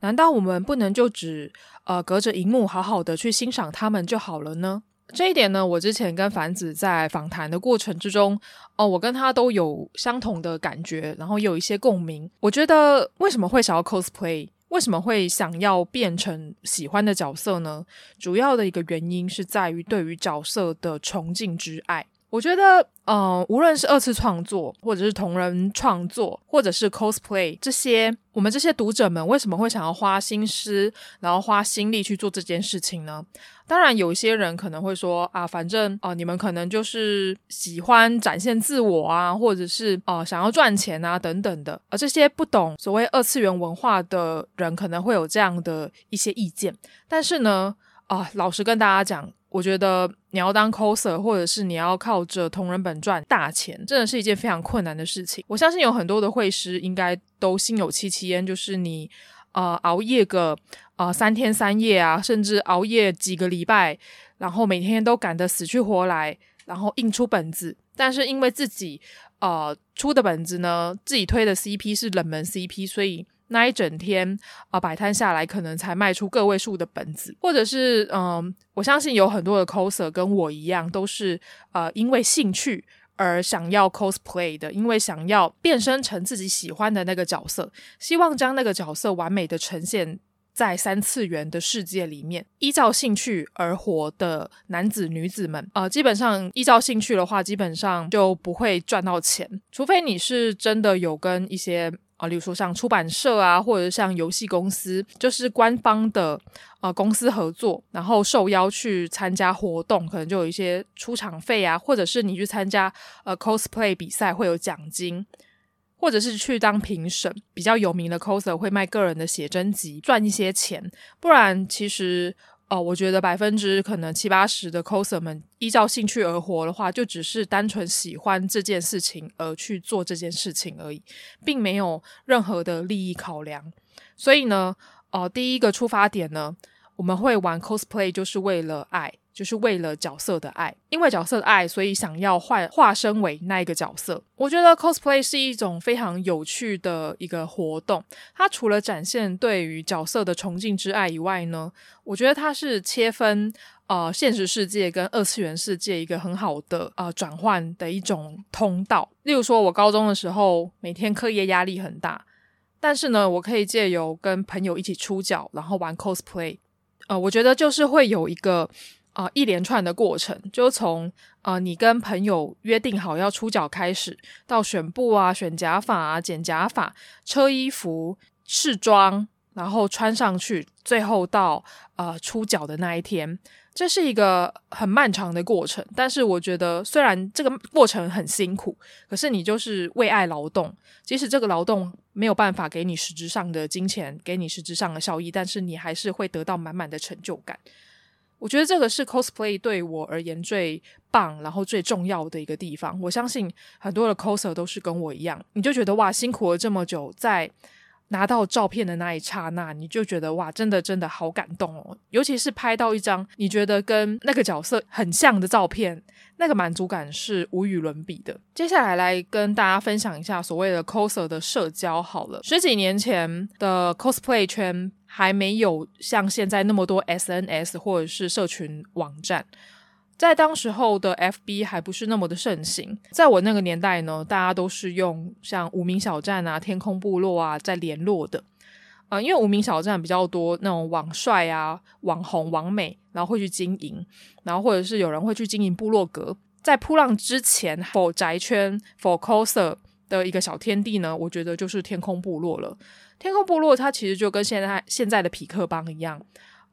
难道我们不能就只呃隔着荧幕好好的去欣赏他们就好了呢？这一点呢，我之前跟凡子在访谈的过程之中，哦、我跟他都有相同的感觉，然后有一些共鸣。我觉得为什么会想要 cosplay，为什么会想要变成喜欢的角色呢？主要的一个原因是在于对于角色的崇敬之爱。我觉得，呃，无论是二次创作，或者是同人创作，或者是 cosplay 这些，我们这些读者们为什么会想要花心思，然后花心力去做这件事情呢？当然，有一些人可能会说啊，反正哦、呃，你们可能就是喜欢展现自我啊，或者是哦、呃，想要赚钱啊，等等的。而这些不懂所谓二次元文化的人，可能会有这样的一些意见。但是呢，啊、老实跟大家讲。我觉得你要当 coser，或者是你要靠着同人本赚大钱，真的是一件非常困难的事情。我相信有很多的绘师应该都心有戚戚焉，就是你呃熬夜个呃三天三夜啊，甚至熬夜几个礼拜，然后每天都赶得死去活来，然后印出本子，但是因为自己呃出的本子呢，自己推的 CP 是冷门 CP，所以。那一整天啊，摆摊下来可能才卖出个位数的本子，或者是嗯，我相信有很多的 coser 跟我一样，都是呃因为兴趣而想要 cosplay 的，因为想要变身成自己喜欢的那个角色，希望将那个角色完美的呈现在三次元的世界里面。依照兴趣而活的男子女子们，呃，基本上依照兴趣的话，基本上就不会赚到钱，除非你是真的有跟一些。啊，例如说像出版社啊，或者像游戏公司，就是官方的呃公司合作，然后受邀去参加活动，可能就有一些出场费啊，或者是你去参加呃 cosplay 比赛会有奖金。或者是去当评审。比较有名的 coser 会卖个人的写真集，赚一些钱。不然，其实。哦，我觉得百分之可能七八十的 coser 们依照兴趣而活的话，就只是单纯喜欢这件事情而去做这件事情而已，并没有任何的利益考量。所以呢，哦、第一个出发点呢，我们会玩 cosplay 就是为了爱。就是为了角色的爱，因为角色的爱，所以想要换化身为那一个角色。我觉得 cosplay 是一种非常有趣的一个活动。它除了展现对于角色的崇敬之爱以外呢，我觉得它是切分呃现实世界跟二次元世界一个很好的呃转换的一种通道。例如说，我高中的时候每天课业压力很大，但是呢，我可以借由跟朋友一起出角，然后玩 cosplay。呃，我觉得就是会有一个。啊、一连串的过程，就从呃你跟朋友约定好要出脚开始，到选布啊、选假发啊、剪假发、车衣服、试妆，然后穿上去，最后到呃出脚的那一天，这是一个很漫长的过程。但是我觉得，虽然这个过程很辛苦，可是你就是为爱劳动，即使这个劳动没有办法给你实质上的金钱，给你实质上的效益，但是你还是会得到满满的成就感。我觉得这个是 cosplay 对我而言最棒，然后最重要的一个地方。我相信很多的 coser 都是跟我一样，你就觉得哇，辛苦了这么久，在拿到照片的那一刹那，你就觉得哇，真的真的好感动哦。尤其是拍到一张你觉得跟那个角色很像的照片，那个满足感是无与伦比的。接下来来跟大家分享一下所谓的 coser 的社交好了。十几年前的 cosplay 圈。还没有像现在那么多 SNS 或者是社群网站，在当时候的 FB 还不是那么的盛行。在我那个年代呢，大家都是用像无名小站啊、天空部落啊在联络的。啊、因为无名小站比较多那种网帅啊、网红、网美，然后会去经营，然后或者是有人会去经营部落格。在噗浪之前，for 宅圈 for coser 的一个小天地呢，我觉得就是天空部落了。天空部落它其实就跟现在现在的匹克邦一样，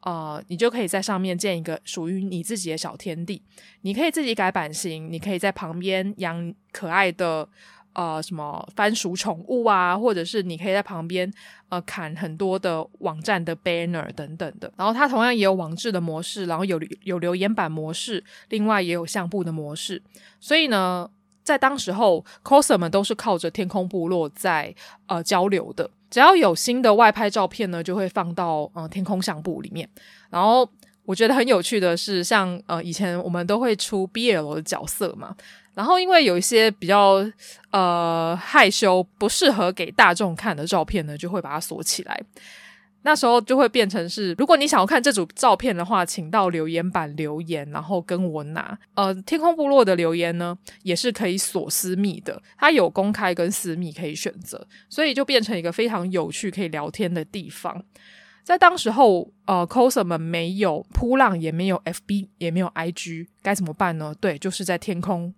呃，你就可以在上面建一个属于你自己的小天地，你可以自己改版型，你可以在旁边养可爱的呃什么番薯宠物啊，或者是你可以在旁边呃砍很多的网站的 banner 等等的。然后它同样也有网志的模式，然后有有留言板模式，另外也有相簿的模式。所以呢，在当时候，coser 们都是靠着天空部落在呃交流的。只要有新的外拍照片呢，就会放到呃天空相簿里面。然后我觉得很有趣的是，像呃以前我们都会出 BL 的角色嘛，然后因为有一些比较呃害羞、不适合给大众看的照片呢，就会把它锁起来。那时候就会变成是，如果你想要看这组照片的话，请到留言板留言，然后跟我拿。呃，天空部落的留言呢，也是可以锁私密的，它有公开跟私密可以选择，所以就变成一个非常有趣可以聊天的地方。在当时候，呃，coser 们没有噗浪，也没有 FB，也没有 IG，该怎么办呢？对，就是在天空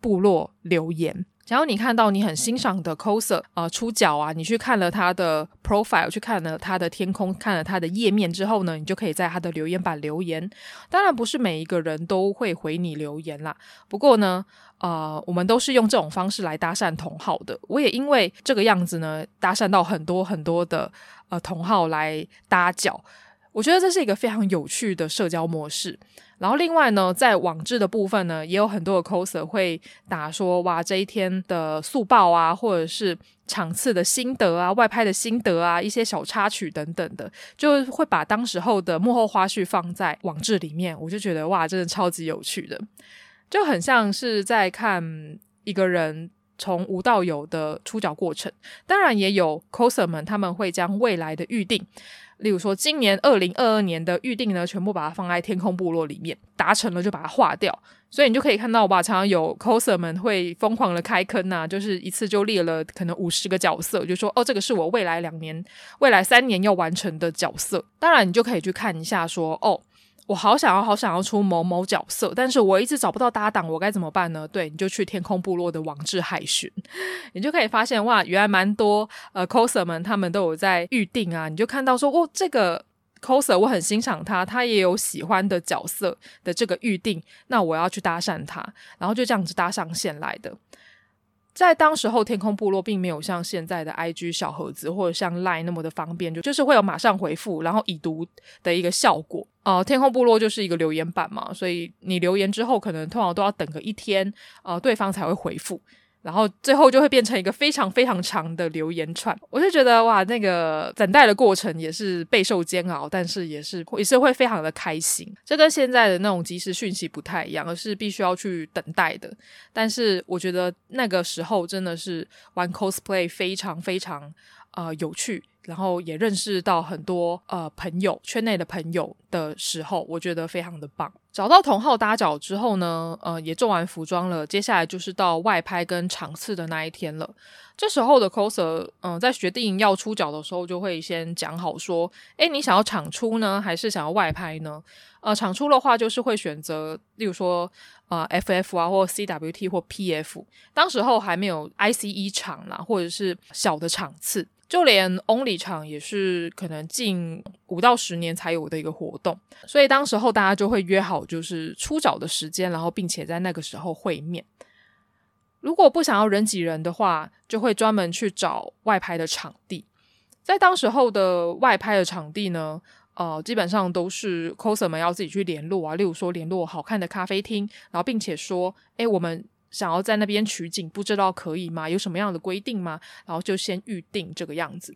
部落留言。假如你看到你很欣赏的 coser 呃出脚啊，你去看了他的 profile，去看了他的天空，看了他的页面之后呢，你就可以在他的留言板留言。当然不是每一个人都会回你留言啦，不过呢，呃，我们都是用这种方式来搭讪同好的。我也因为这个样子呢，搭讪到很多很多的呃同好来搭脚。我觉得这是一个非常有趣的社交模式。然后另外呢，在网志的部分呢，也有很多的 coser 会打说哇，这一天的速报啊，或者是场次的心得啊，外拍的心得啊，一些小插曲等等的，就会把当时候的幕后花絮放在网志里面。我就觉得哇，真的超级有趣的，就很像是在看一个人从无到有的出脚过程。当然也有 coser 们，他们会将未来的预定。例如说，今年二零二二年的预定呢，全部把它放在天空部落里面，达成了就把它划掉。所以你就可以看到，吧，常常有 coser 们会疯狂的开坑呐、啊，就是一次就列了可能五十个角色，就说哦，这个是我未来两年、未来三年要完成的角色。当然，你就可以去看一下说，说哦。我好想要，好想要出某某角色，但是我一直找不到搭档，我该怎么办呢？对，你就去天空部落的网志海巡，你就可以发现哇，原来蛮多呃 coser 们他们都有在预定啊，你就看到说哦，这个 coser 我很欣赏他，他也有喜欢的角色的这个预定，那我要去搭讪他，然后就这样子搭上线来的。在当时候，天空部落并没有像现在的 IG 小盒子或者像 Line 那么的方便，就就是会有马上回复，然后已读的一个效果。呃，天空部落就是一个留言板嘛，所以你留言之后，可能通常都要等个一天，呃，对方才会回复。然后最后就会变成一个非常非常长的留言串，我就觉得哇，那个等待的过程也是备受煎熬，但是也是也是会非常的开心。这跟现在的那种即时讯息不太一样，而是必须要去等待的。但是我觉得那个时候真的是玩 cosplay 非常非常呃有趣。然后也认识到很多呃朋友，圈内的朋友的时候，我觉得非常的棒。找到同号搭脚之后呢，呃，也做完服装了，接下来就是到外拍跟场次的那一天了。这时候的 coser，嗯、呃，在决定要出脚的时候，就会先讲好说，诶，你想要场出呢，还是想要外拍呢？呃，场出的话就是会选择，例如说，呃，FF 啊，或 CWT 或 PF。当时候还没有 ICE 场啦，或者是小的场次。就连 Only 场也是可能近五到十年才有的一个活动，所以当时候大家就会约好，就是出脚的时间，然后并且在那个时候会面。如果不想要人挤人的话，就会专门去找外拍的场地。在当时候的外拍的场地呢，呃，基本上都是 coser 们要自己去联络啊，例如说联络好看的咖啡厅，然后并且说，诶，我们。想要在那边取景，不知道可以吗？有什么样的规定吗？然后就先预定这个样子。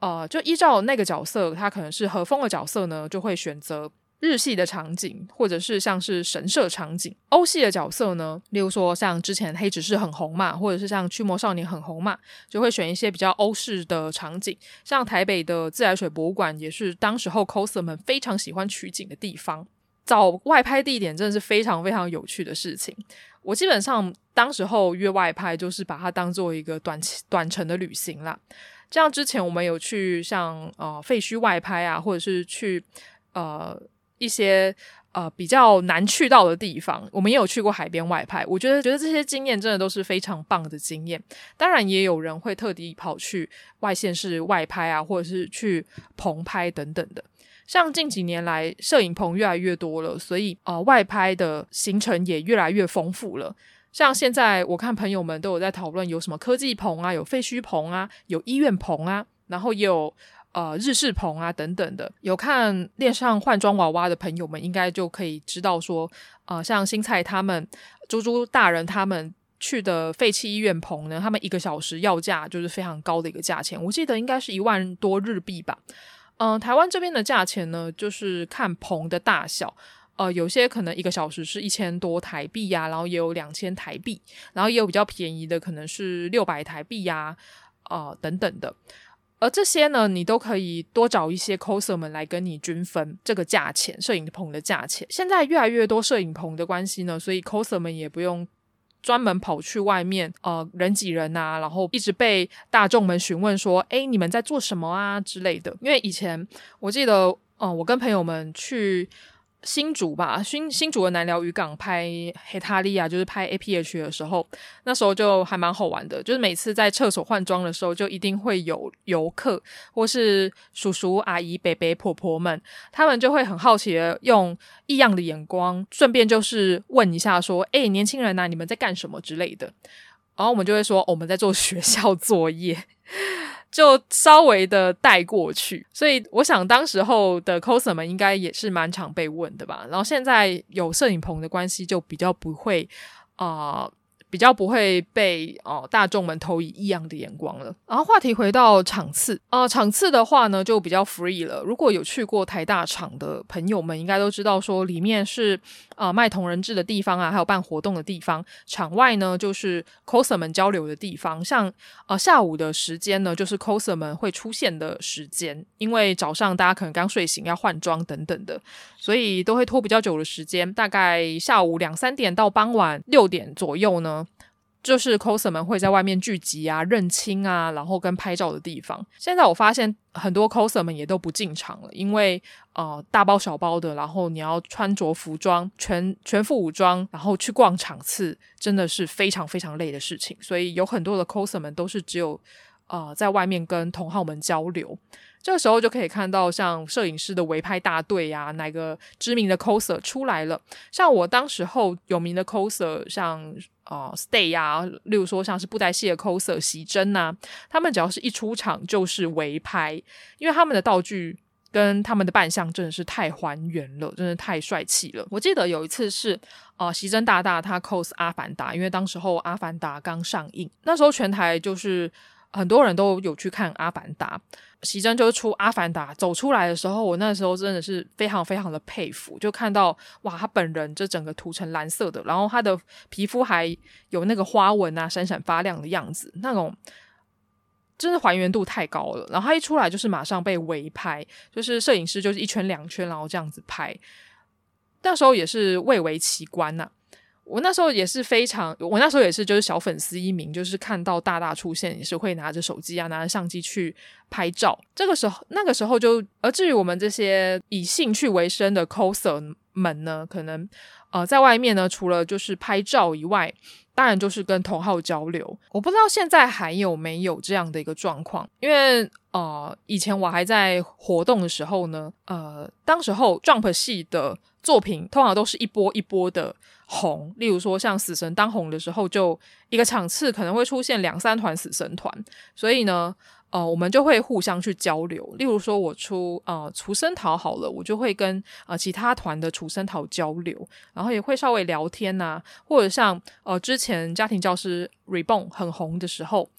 呃，就依照那个角色，他可能是和风的角色呢，就会选择日系的场景，或者是像是神社场景。欧系的角色呢，例如说像之前黑执事很红嘛，或者是像驱魔少年很红嘛，就会选一些比较欧式的场景。像台北的自来水博物馆，也是当时候 coser 们非常喜欢取景的地方。找外拍地点真的是非常非常有趣的事情。我基本上当时候约外拍，就是把它当做一个短期短程的旅行啦。这样之前我们有去像呃废墟外拍啊，或者是去呃一些呃比较难去到的地方，我们也有去过海边外拍。我觉得觉得这些经验真的都是非常棒的经验。当然也有人会特地跑去外县市外拍啊，或者是去棚拍等等的。像近几年来，摄影棚越来越多了，所以呃，外拍的行程也越来越丰富了。像现在我看朋友们都有在讨论，有什么科技棚啊，有废墟棚啊，有医院棚啊，然后也有呃日式棚啊等等的。有看恋上换装娃娃的朋友们，应该就可以知道说，呃，像新菜他们、猪猪大人他们去的废弃医院棚呢，他们一个小时要价就是非常高的一个价钱，我记得应该是一万多日币吧。嗯、台湾这边的价钱呢，就是看棚的大小，呃，有些可能一个小时是一千多台币呀、然后也有两千台币，然后也有比较便宜的，可能是六百台币呀、啊，等等的。而这些呢，你都可以多找一些 coser 们来跟你均分这个价钱，摄影棚的价钱。现在越来越多摄影棚的关系呢，所以 coser 们也不用。专门跑去外面，呃，人挤人啊，然后一直被大众们询问说：“哎，你们在做什么啊？”之类的。因为以前我记得，嗯、呃，我跟朋友们去。新竹吧，新新竹的南寮渔港拍黑塔利亚，就是拍 APH 的时候，那时候就还蛮好玩的。就是每次在厕所换装的时候，就一定会有游客或是叔叔阿姨、伯伯婆婆们，他们就会很好奇的用异样的眼光，顺便就是问一下说：“哎，年轻人呐、你们在干什么之类的？”然后我们就会说：“我们在做学校作业。” 就稍微的带过去，所以我想当时候的 coser 们应该也是蛮常被问的吧。然后现在有摄影棚的关系，就比较不会啊。比较不会被哦、大众们投以异样的眼光了。然后话题回到场次啊、场次的话呢就比较 free 了。如果有去过台大场的朋友们，应该都知道说里面是啊、呃、卖同人志的地方啊，还有办活动的地方。场外呢就是 coser 们交流的地方。像、呃、下午的时间呢，就是 coser 们会出现的时间，因为早上大家可能刚睡醒要换装等等的，所以都会拖比较久的时间，大概下午两三点到傍晚六点左右呢。就是 coser 们会在外面聚集啊、认亲啊，然后跟拍照的地方。现在我发现很多 coser 们也都不进场了，因为呃大包小包的，然后你要穿着服装，全全副武装，然后去逛场次，真的是非常非常累的事情。所以有很多的 coser 们都是只有呃在外面跟同好们交流。这个时候就可以看到像摄影师的围拍大队呀、哪个知名的 coser 出来了。像我当时候有名的 coser，像啊、Stay 呀、啊，例如说像是布袋戏的 coser 席真呐、他们只要是一出场就是围拍，因为他们的道具跟他们的扮相真的是太还原了，真的太帅气了。我记得有一次是啊、席真大大他 cos 阿凡达，因为当时候阿凡达刚上映，那时候全台就是很多人都有去看阿凡达。席珍就是出《阿凡达》走出来的时候，我那时候真的是非常非常的佩服，就看到哇，他本人这整个涂成蓝色的，然后他的皮肤还有那个花纹啊，闪闪发亮的样子，那种真的还原度太高了。然后他一出来就是马上被围拍，就是摄影师就是一圈两圈，然后这样子拍，那时候也是蔚为奇观呐、我那时候也是非常，我那时候也是就是小粉丝一名，就是看到大大出现也是会拿着手机啊，拿着相机去拍照。这个时候，那个时候就，而至于我们这些以兴趣为生的 coser 们呢，可能呃在外面呢，除了就是拍照以外，当然就是跟同好交流。我不知道现在还有没有这样的一个状况，因为呃以前我还在活动的时候呢，呃当时候 Jump 系的作品通常都是一波一波的。红，例如说像死神当红的时候，就一个场次可能会出现两三团死神团，所以呢，呃，我们就会互相去交流。例如说我出呃除生桃好了，我就会跟呃其他团的厨生桃交流，然后也会稍微聊天呐、或者像呃之前家庭教师 Reborn 很红的时候。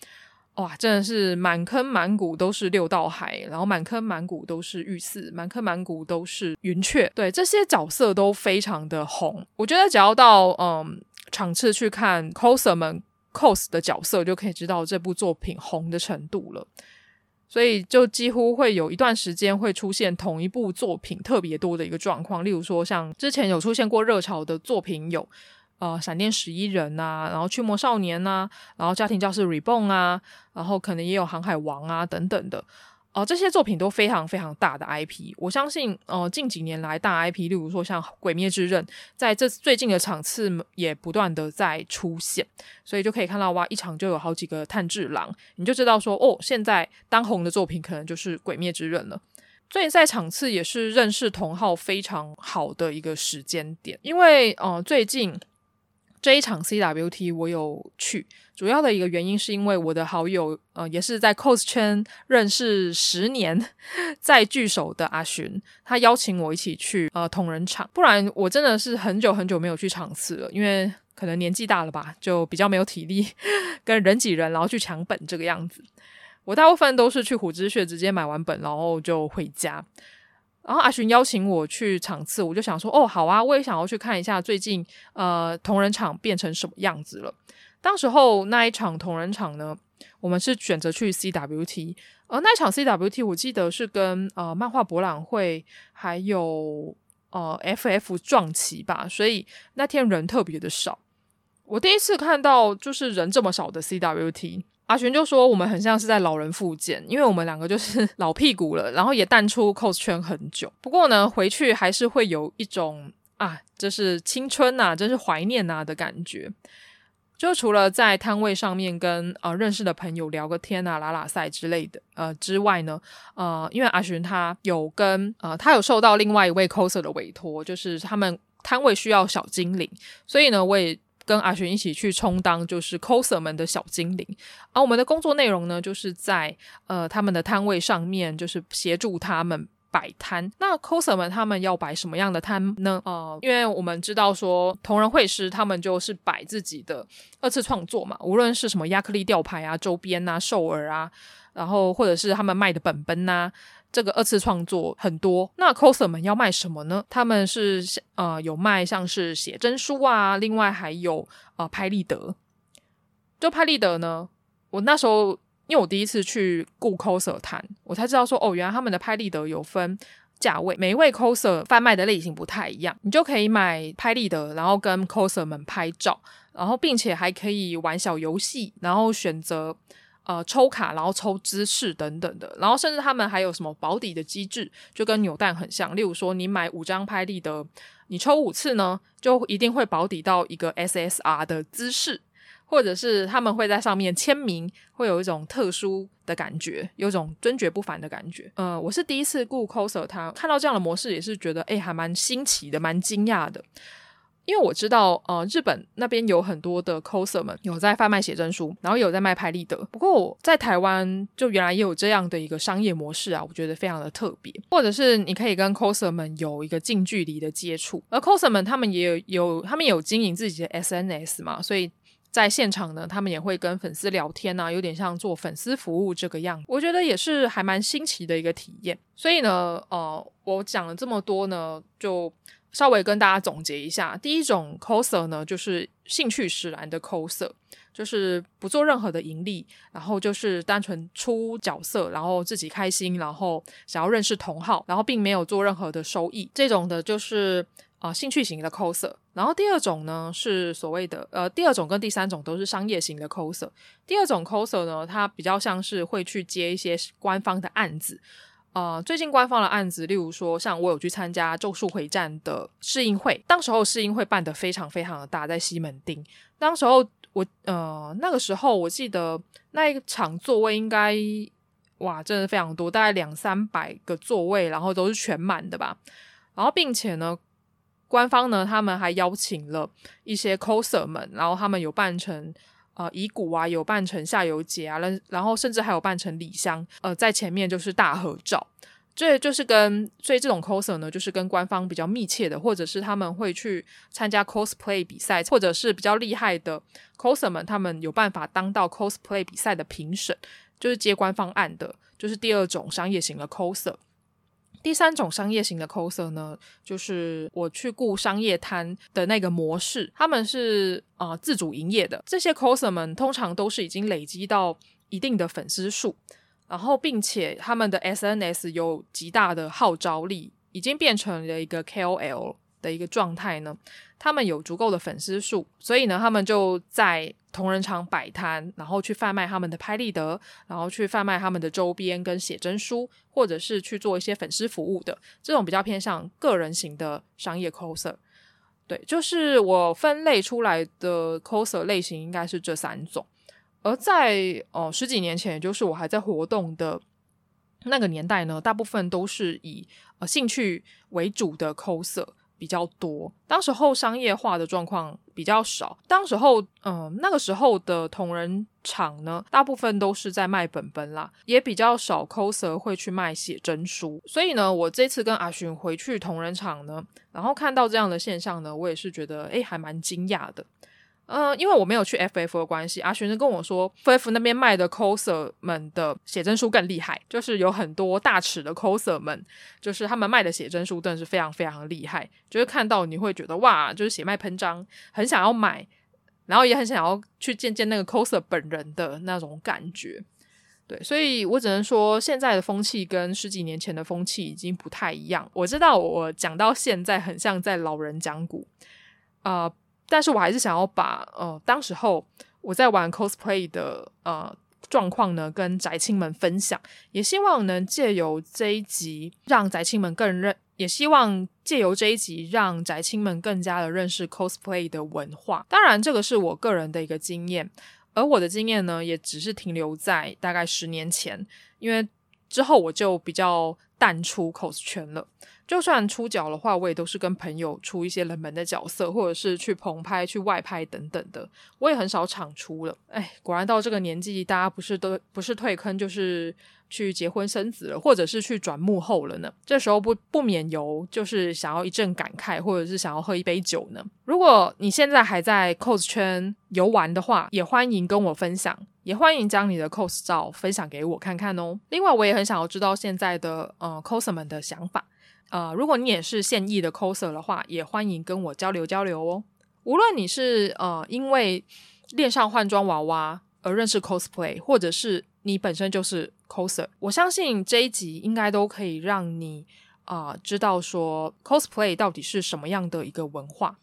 哇，真的是满坑满谷都是六道海，然后满坑满谷都是御赐，满坑满谷都是云雀。对，这些角色都非常的红。我觉得只要到嗯场次去看 coser 们 cos 的角色，就可以知道这部作品红的程度了。所以就几乎会有一段时间会出现同一部作品特别多的一个状况。例如说，像之前有出现过热潮的作品有。呃，闪电十一人啊，然后驱魔少年啊，然后家庭教师 Reborn 啊，然后可能也有航海王啊等等的，哦、这些作品都非常非常大的 IP。我相信，呃，近几年来大 IP，例如说像《鬼灭之刃》，在这最近的场次也不断的在出现，所以就可以看到哇，一场就有好几个炭治郎，你就知道说哦，现在当红的作品可能就是《鬼灭之刃》了。所以在场次也是认识同号非常好的一个时间点，因为呃，最近。这一场 CWT 我有去，主要的一个原因是因为我的好友，呃，也是在 cos 圈认识十年，在聚首的阿寻，他邀请我一起去呃同人场，不然我真的是很久很久没有去场次了，因为可能年纪大了吧，就比较没有体力 跟人挤人，然后去抢本这个样子。我大部分都是去虎之穴直接买完本，然后就回家。然后阿寻邀请我去场次，我就想说，哦，好啊，我也想要去看一下最近呃同人场变成什么样子了。当时候那一场同人场呢，我们是选择去 CWT，而、那一场 CWT 我记得是跟呃漫画博览会还有呃 FF 撞齐吧，所以那天人特别的少。我第一次看到就是人这么少的 CWT。阿寻就说：“我们很像是在老人复健，因为我们两个就是 老屁股了，然后也淡出 cos 圈很久。不过呢，回去还是会有一种啊，这是青春呐、啊，真是怀念呐、啊、的感觉。就除了在摊位上面跟呃认识的朋友聊个天啊、拉拉赛之类的呃之外呢，呃，因为阿寻他有跟呃他有受到另外一位 coser 的委托，就是他们摊位需要小精灵，所以呢，我也。”跟阿寻一起去充当就是 coser 们的小精灵，而我们的工作内容呢，就是在呃他们的摊位上面，就是协助他们摆摊。那 coser 们他们要摆什么样的摊呢？呃，因为我们知道说同人会师他们就是摆自己的二次创作嘛，无论是什么亚克力吊牌啊、周边啊、兽儿啊，然后或者是他们卖的本本呐、啊。这个二次创作很多，那 coser 们要卖什么呢？他们是呃有卖像是写真书啊，另外还有呃拍立得。就拍立得呢，我那时候因为我第一次去顾 coser 谈，我才知道说哦，原来他们的拍立得有分价位，每一位 coser 贩卖的类型不太一样，你就可以买拍立得，然后跟 coser 们拍照，然后并且还可以玩小游戏，然后选择。呃，抽卡，然后抽姿势等等的，然后甚至他们还有什么保底的机制，就跟扭蛋很像。例如说，你买五张拍立得，你抽五次呢，就一定会保底到一个 SSR 的姿势，或者是他们会在上面签名，会有一种特殊的感觉，有一种尊爵不凡的感觉。呃，我是第一次顾 coser，他看到这样的模式也是觉得，诶，还蛮新奇的，蛮惊讶的。因为我知道，呃，日本那边有很多的 coser 们有在贩卖写真书，然后有在卖拍立得。不过我在台湾就原来也有这样的一个商业模式啊，我觉得非常的特别。或者是你可以跟 coser 们有一个近距离的接触，而 coser 们他们也有有他们有经营自己的 SNS 嘛，所以在现场呢，他们也会跟粉丝聊天啊，有点像做粉丝服务这个样子。我觉得也是还蛮新奇的一个体验。所以呢，呃，我讲了这么多呢，就。稍微跟大家总结一下，第一种 coser 呢，就是兴趣使然的 coser，就是不做任何的盈利，然后就是单纯出角色，然后自己开心，然后想要认识同好，然后并没有做任何的收益，这种的就是啊、兴趣型的 coser。然后第二种呢是所谓的呃，第二种跟第三种都是商业型的 coser。第二种 coser 呢，它比较像是会去接一些官方的案子。呃，最近官方的案子，例如说，像我有去参加《咒术回战》的试映会，当时候试映会办得非常非常的大，在西门町。当时候我呃那个时候我记得那一场座位应该哇，真的非常多，大概两三百个座位，然后都是全满的吧。然后并且呢，官方呢他们还邀请了一些 coser 们，然后他们有扮成。呃，乙骨啊，有扮成夏油杰啊，然然后甚至还有扮成里香，呃，在前面就是大合照。这就是跟所以这种 coser 呢，就是跟官方比较密切的，或者是他们会去参加 cosplay 比赛，或者是比较厉害的 coser 们，他们有办法当到 cosplay 比赛的评审，就是接官方案的，就是第二种商业型的 coser。第三种商业型的 coser 呢，就是我去雇商业摊的那个模式，他们是啊、自主营业的。这些 coser 们通常都是已经累积到一定的粉丝数，然后并且他们的 SNS 有极大的号召力，已经变成了一个 KOL 的一个状态呢。他们有足够的粉丝数，所以呢，他们就在同仁场摆摊，然后去贩卖他们的拍立得，然后去贩卖他们的周边跟写真书，或者是去做一些粉丝服务的这种比较偏向个人型的商业 coser。对，就是我分类出来的 coser 类型应该是这三种。而在哦、十几年前，也就是我还在活动的那个年代呢，大部分都是以呃兴趣为主的 coser。比较多，当时候商业化的状况比较少。当时候，嗯、那个时候的同人厂呢，大部分都是在卖本本啦，也比较少 coser 会去卖写真书。所以呢，我这次跟阿寻回去同人厂呢，然后看到这样的现象呢，我也是觉得，诶，还蛮惊讶的。嗯、呃，因为我没有去 FF 的关系，阿璇是跟我说，FF 那边卖的 coser 们的写真书更厉害，就是有很多大尺的 coser 们，就是他们卖的写真书真的是非常非常厉害，就是看到你会觉得哇，就是血脉喷张，很想要买，然后也很想要去见见那个 coser 本人的那种感觉。对，所以我只能说，现在的风气跟十几年前的风气已经不太一样。我知道我讲到现在很像在老人讲古，呃。但是我还是想要把呃，当时候我在玩 cosplay 的呃状况呢，跟宅青们分享，也希望能借由这一集让宅青们更认，也希望借由这一集让宅青们更加的认识 cosplay 的文化。当然，这个是我个人的一个经验，而我的经验呢，也只是停留在大概十年前，因为之后我就比较淡出 cos 圈了。就算出角的话，我也都是跟朋友出一些冷门的角色，或者是去棚拍、去外拍等等的。我也很少场出了。哎，果然到这个年纪，大家不是都不是退坑，就是去结婚生子了，或者是去转幕后了呢。这时候不不免由就是想要一阵感慨，或者是想要喝一杯酒呢。如果你现在还在 cos 圈游玩的话，也欢迎跟我分享，也欢迎将你的 cos 照分享给我看看哦。另外，我也很想要知道现在的呃 coser 们的想法。呃，如果你也是现役的 coser 的话，也欢迎跟我交流交流哦。无论你是呃因为恋上换装娃娃而认识 cosplay，或者是你本身就是 coser，我相信这一集应该都可以让你啊、知道说 cosplay 到底是什么样的一个文化。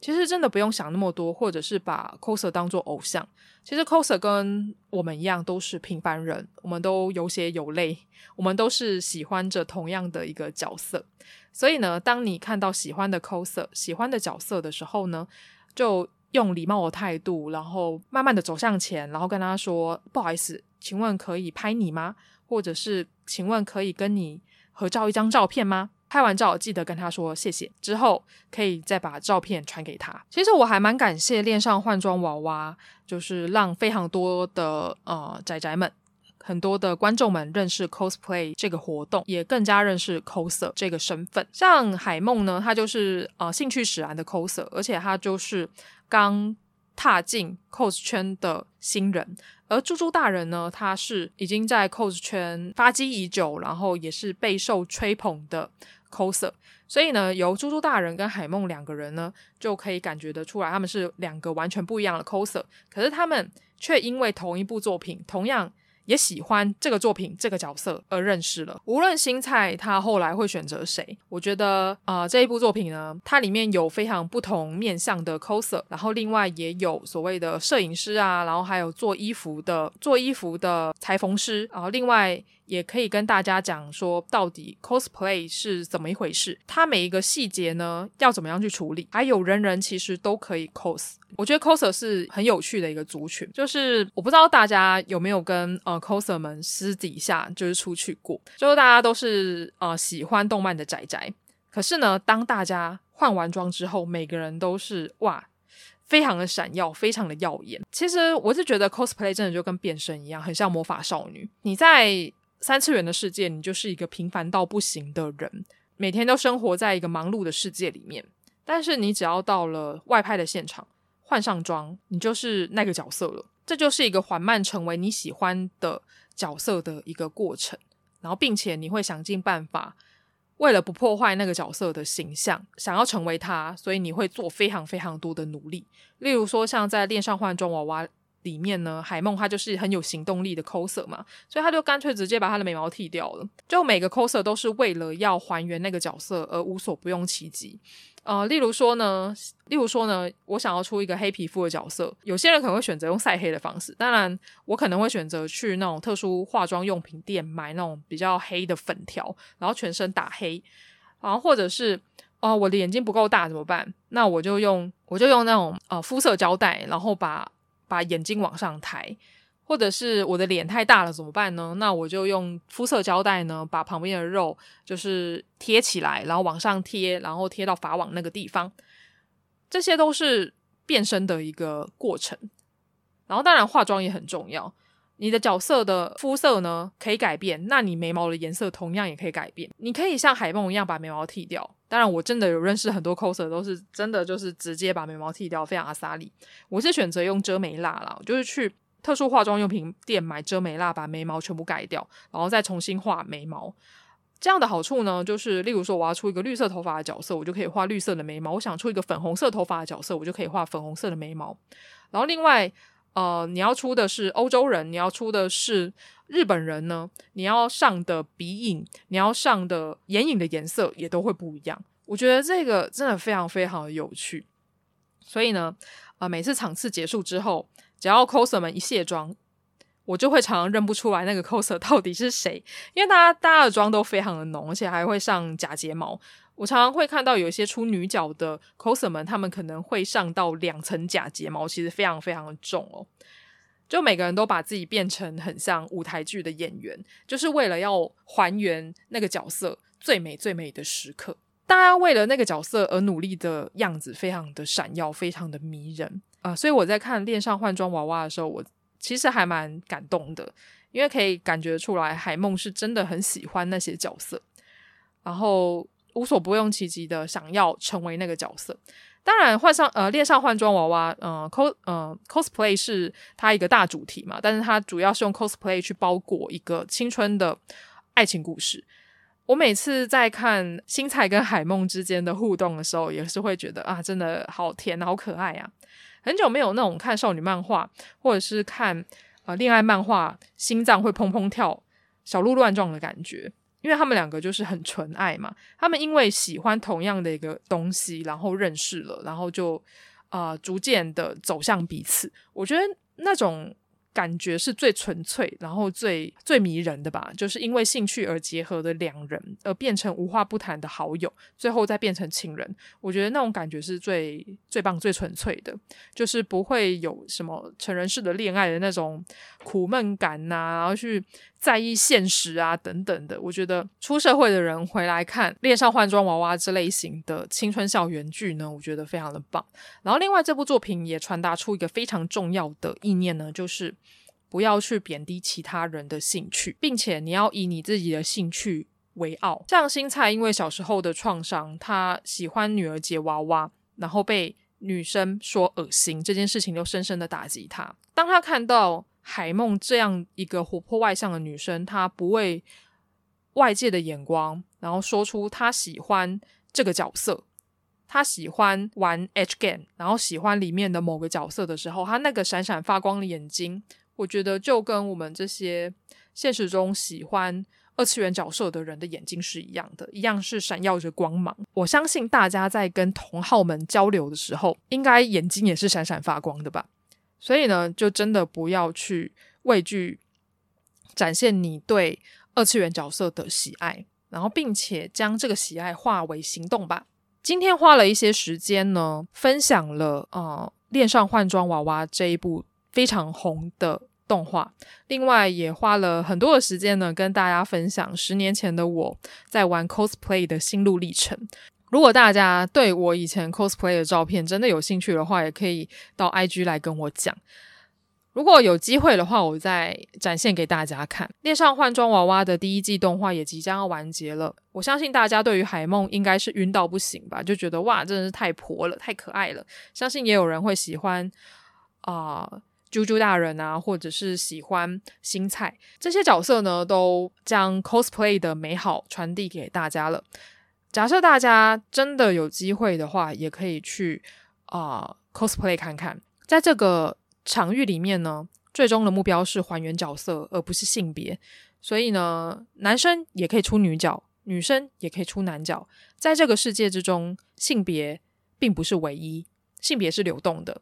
其实真的不用想那么多，或者是把 coser 当做偶像。其实 coser 跟我们一样都是平凡人，我们都有血有泪，我们都是喜欢着同样的一个角色。所以呢，当你看到喜欢的 coser、喜欢的角色的时候呢，就用礼貌的态度，然后慢慢的走向前，然后跟他说：“不好意思，请问可以拍你吗？或者是请问可以跟你合照一张照片吗？”拍完照记得跟他说谢谢，之后可以再把照片传给他。其实我还蛮感谢恋上换装娃娃，就是让非常多的呃宅宅们。很多的观众们认识 cosplay 这个活动，也更加认识 coser 这个身份。像海梦呢，她就是呃兴趣使然的 coser，而且她就是刚踏进 cos 圈的新人。而猪猪大人呢，他是已经在 cos 圈发迹已久，然后也是备受吹捧的 coser。所以呢，由猪猪大人跟海梦两个人呢，就可以感觉得出来，他们是两个完全不一样的 coser。可是他们却因为同一部作品，同样。也喜欢这个作品这个角色而认识了。无论新菜他后来会选择谁，我觉得啊、这一部作品呢，它里面有非常不同面向的 coser，然后另外也有所谓的摄影师啊，然后还有做衣服的做衣服的裁缝师，然后另外。也可以跟大家讲说，到底 cosplay 是怎么一回事？它每一个细节呢，要怎么样去处理？还有人人其实都可以 cos。我觉得 coser 是很有趣的一个族群。就是我不知道大家有没有跟呃 coser 们私底下就是出去过，就是大家都是呃喜欢动漫的宅宅。可是呢，当大家换完装之后，每个人都是哇，非常的闪耀，非常的耀眼。其实我是觉得 cosplay 真的就跟变身一样，很像魔法少女。你在三次元的世界，你就是一个平凡到不行的人，每天都生活在一个忙碌的世界里面。但是你只要到了外拍的现场，换上妆，你就是那个角色了。这就是一个缓慢成为你喜欢的角色的一个过程。然后，并且你会想尽办法，为了不破坏那个角色的形象，想要成为他，所以你会做非常非常多的努力。例如说，像在恋上换装娃娃。里面呢，海梦他就是很有行动力的 coser 嘛，所以他就干脆直接把他的眉毛剃掉了。就每个 coser 都是为了要还原那个角色而无所不用其极。呃，例如说呢，例如说呢，我想要出一个黑皮肤的角色，有些人可能会选择用晒黑的方式，当然我可能会选择去那种特殊化妆用品店买那种比较黑的粉条，然后全身打黑，然后或者是哦、我的眼睛不够大怎么办？那我就用我就用那种呃肤色胶带，然后把。把眼睛往上抬，或者是我的脸太大了怎么办呢？那我就用肤色胶带呢，把旁边的肉就是贴起来，然后往上贴，然后贴到法网那个地方。这些都是变身的一个过程。然后当然化妆也很重要。你的角色的肤色呢可以改变，那你眉毛的颜色同样也可以改变。你可以像海梦一样把眉毛剃掉。当然，我真的有认识很多 coser 都是真的就是直接把眉毛剃掉，非常阿萨里。我是选择用遮眉蜡啦，就是去特殊化妆用品店买遮眉蜡，把眉毛全部盖掉，然后再重新画眉毛。这样的好处呢，就是例如说我要出一个绿色头发的角色，我就可以画绿色的眉毛；我想出一个粉红色头发的角色，我就可以画粉红色的眉毛。然后另外。呃，你要出的是欧洲人，你要出的是日本人呢？你要上的鼻影，你要上的眼影的颜色也都会不一样。我觉得这个真的非常非常的有趣。所以呢，呃，每次场次结束之后，只要 coser 们一卸妆，我就会常常认不出来那个 coser 到底是谁，因为大家大家的妆都非常的浓，而且还会上假睫毛。我常常会看到有一些出女角的 coser 们，他们可能会上到两层假睫毛，其实非常非常的重哦。就每个人都把自己变成很像舞台剧的演员，就是为了要还原那个角色最美最美的时刻。大家为了那个角色而努力的样子，非常的闪耀，非常的迷人啊，所以我在看恋上换装娃娃的时候，我其实还蛮感动的，因为可以感觉出来海梦是真的很喜欢那些角色，然后。无所不用其极的想要成为那个角色，当然换上呃恋上换装娃娃，呃 cos 呃 cosplay 是它一个大主题嘛，但是它主要是用 cosplay 去包裹一个青春的爱情故事。我每次在看新菜跟海梦之间的互动的时候，也是会觉得啊，真的好甜，好可爱啊！很久没有那种看少女漫画或者是看呃恋爱漫画，心脏会砰砰跳、小鹿乱撞的感觉。因为他们两个就是很纯爱嘛，他们因为喜欢同样的一个东西，然后认识了，然后就啊、逐渐的走向彼此。我觉得那种感觉是最纯粹，然后最最迷人的吧，就是因为兴趣而结合的两人，而变成无话不谈的好友，最后再变成情人。我觉得那种感觉是最最棒、最纯粹的，就是不会有什么成人式的恋爱的那种苦闷感呐、然后去在意现实啊等等的。我觉得出社会的人回来看《恋上换装娃娃》这类型的青春校园剧呢，我觉得非常的棒。然后另外这部作品也传达出一个非常重要的意念呢，就是。不要去贬低其他人的兴趣，并且你要以你自己的兴趣为傲。像新菜，因为小时候的创伤，他喜欢女儿节娃娃，然后被女生说恶心，这件事情就深深的打击他。当他看到海梦这样一个活泼外向的女生，她不为外界的眼光，然后说出她喜欢这个角色，她喜欢玩 H game，然后喜欢里面的某个角色的时候，她那个闪闪发光的眼睛。我觉得就跟我们这些现实中喜欢二次元角色的人的眼睛是一样的，一样是闪耀着光芒。我相信大家在跟同好们交流的时候，应该眼睛也是闪闪发光的吧。所以呢，就真的不要去畏惧展现你对二次元角色的喜爱，然后并且将这个喜爱化为行动吧。今天花了一些时间呢，分享了呃《恋上换装娃娃》这一部。非常红的动画，另外也花了很多的时间呢，跟大家分享十年前的我在玩 cosplay 的心路历程。如果大家对我以前 cosplay 的照片真的有兴趣的话，也可以到 IG 来跟我讲。如果有机会的话，我再展现给大家看。恋上换装娃娃的第一季动画也即将要完结了，我相信大家对于海梦应该是晕到不行吧，就觉得哇，真的是太婆了，太可爱了。相信也有人会喜欢啊。猪猪大人啊，或者是喜欢新菜这些角色呢，都将 cosplay 的美好传递给大家了。假设大家真的有机会的话，也可以去啊、cosplay 看看。在这个场域里面呢，最终的目标是还原角色，而不是性别。所以呢，男生也可以出女角，女生也可以出男角。在这个世界之中，性别并不是唯一，性别是流动的。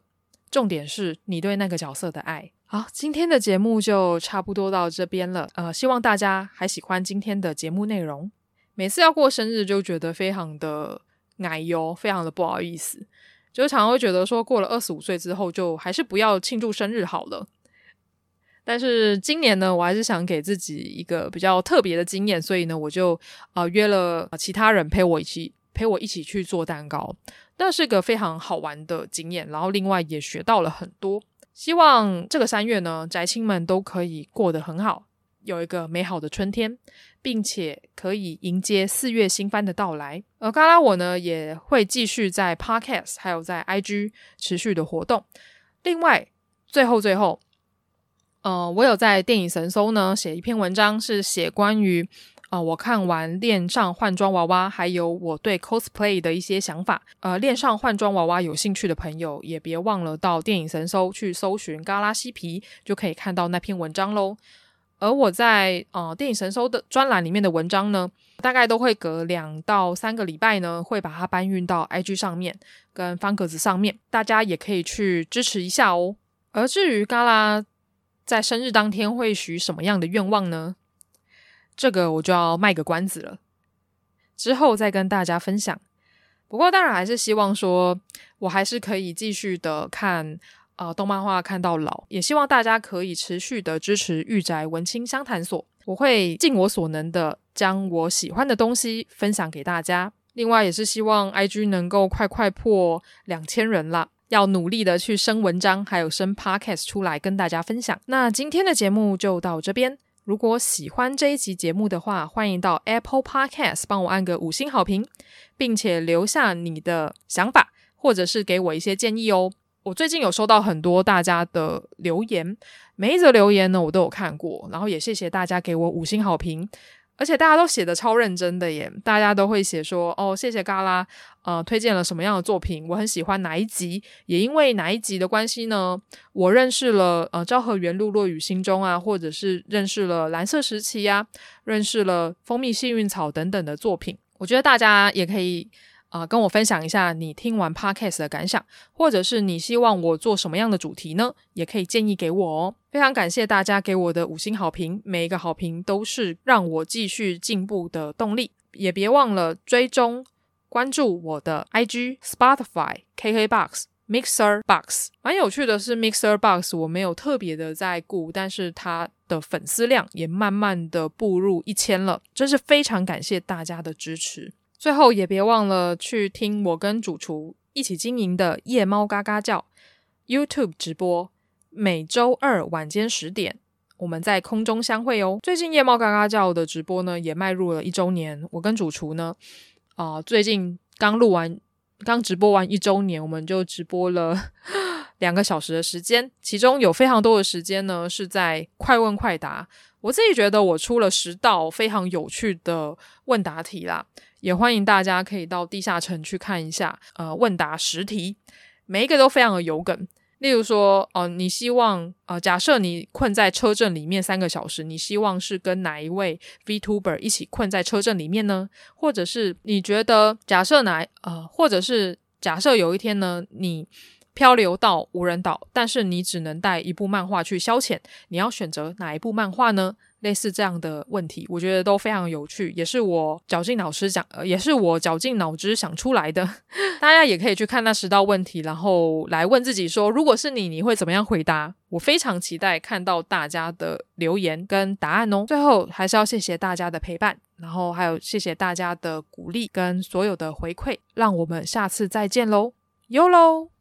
重点是你对那个角色的爱。好，今天的节目就差不多到这边了。呃，希望大家还喜欢今天的节目内容。每次要过生日就觉得非常的奶油，非常的不好意思，就常常会觉得说过了二十五岁之后就还是不要庆祝生日好了。但是今年呢，我还是想给自己一个比较特别的经验，所以呢，我就呃约了其他人陪我一起陪我一起去做蛋糕。那是个非常好玩的经验，然后另外也学到了很多。希望这个三月呢，宅青们都可以过得很好，有一个美好的春天，并且可以迎接四月新番的到来。而嘎拉我呢，也会继续在 Podcast 还有在 IG 持续的活动。另外，最后最后，呃，我有在电影神搜呢写一篇文章，是写关于。啊、我看完《恋上换装娃娃》，还有我对 cosplay 的一些想法。呃，《恋上换装娃娃》有兴趣的朋友，也别忘了到电影神搜去搜寻“嘎拉西皮”，就可以看到那篇文章喽。而我在呃电影神搜的专栏里面的文章呢，大概都会隔两到三个礼拜呢，会把它搬运到 IG 上面跟方格子上面，大家也可以去支持一下哦。而至于嘎拉在生日当天会许什么样的愿望呢？这个我就要卖个关子了，之后再跟大家分享。不过当然还是希望说，我还是可以继续的看呃动漫画看到老，也希望大家可以持续的支持御宅文青相谈所。我会尽我所能的将我喜欢的东西分享给大家。另外也是希望 IG 能够快快破两千人啦，要努力的去生文章，还有生 Podcast 出来跟大家分享。那今天的节目就到这边。如果喜欢这一集节目的话，欢迎到 Apple Podcast 帮我按个五星好评，并且留下你的想法，或者是给我一些建议哦。我最近有收到很多大家的留言，每一则留言呢，我都有看过，然后也谢谢大家给我五星好评。而且大家都写的超认真的耶，大家都会写说哦，谢谢嘎啦，呃，推荐了什么样的作品，我很喜欢哪一集，也因为哪一集的关系呢，我认识了呃昭和元禄落雨心中啊，或者是认识了蓝色时期呀、认识了蜂蜜幸运草等等的作品。我觉得大家也可以啊、跟我分享一下你听完 Podcast 的感想，或者是你希望我做什么样的主题呢，也可以建议给我哦。非常感谢大家给我的五星好评，每一个好评都是让我继续进步的动力。也别忘了追踪关注我的 IG、Spotify、KKBox。Mixer Box 蛮有趣的是，Mixer Box 我没有特别的在顾，但是它的粉丝量也慢慢的步入一千了，真是非常感谢大家的支持。最后也别忘了去听我跟主厨一起经营的夜猫嘎嘎叫 YouTube 直播，每周二晚间十点我们在空中相会哦。最近夜猫嘎嘎叫的直播呢也迈入了一周年，我跟主厨呢啊、最近刚录完。刚直播完一周年，我们就直播了 两个小时的时间，其中有非常多的时间呢是在快问快答。我自己觉得我出了十道非常有趣的问答题啦，也欢迎大家可以到地下城去看一下。呃，问答十题，每一个都非常的有梗。例如说，哦、呃，你希望，呃，假设你困在车阵里面三个小时，你希望是跟哪一位 VTuber 一起困在车阵里面呢？或者是你觉得，假设哪，呃，或者是假设有一天呢，你漂流到无人岛，但是你只能带一部漫画去消遣，你要选择哪一部漫画呢？类似这样的问题，我觉得都非常有趣，也是我绞尽脑汁想，呃，也是我绞尽脑汁想出来的。大家也可以去看那十道问题，然后来问自己说，如果是你，你会怎么样回答？我非常期待看到大家的留言跟答案哦。最后还是要谢谢大家的陪伴，然后还有谢谢大家的鼓励跟所有的回馈，让我们下次再见喽，哟喽。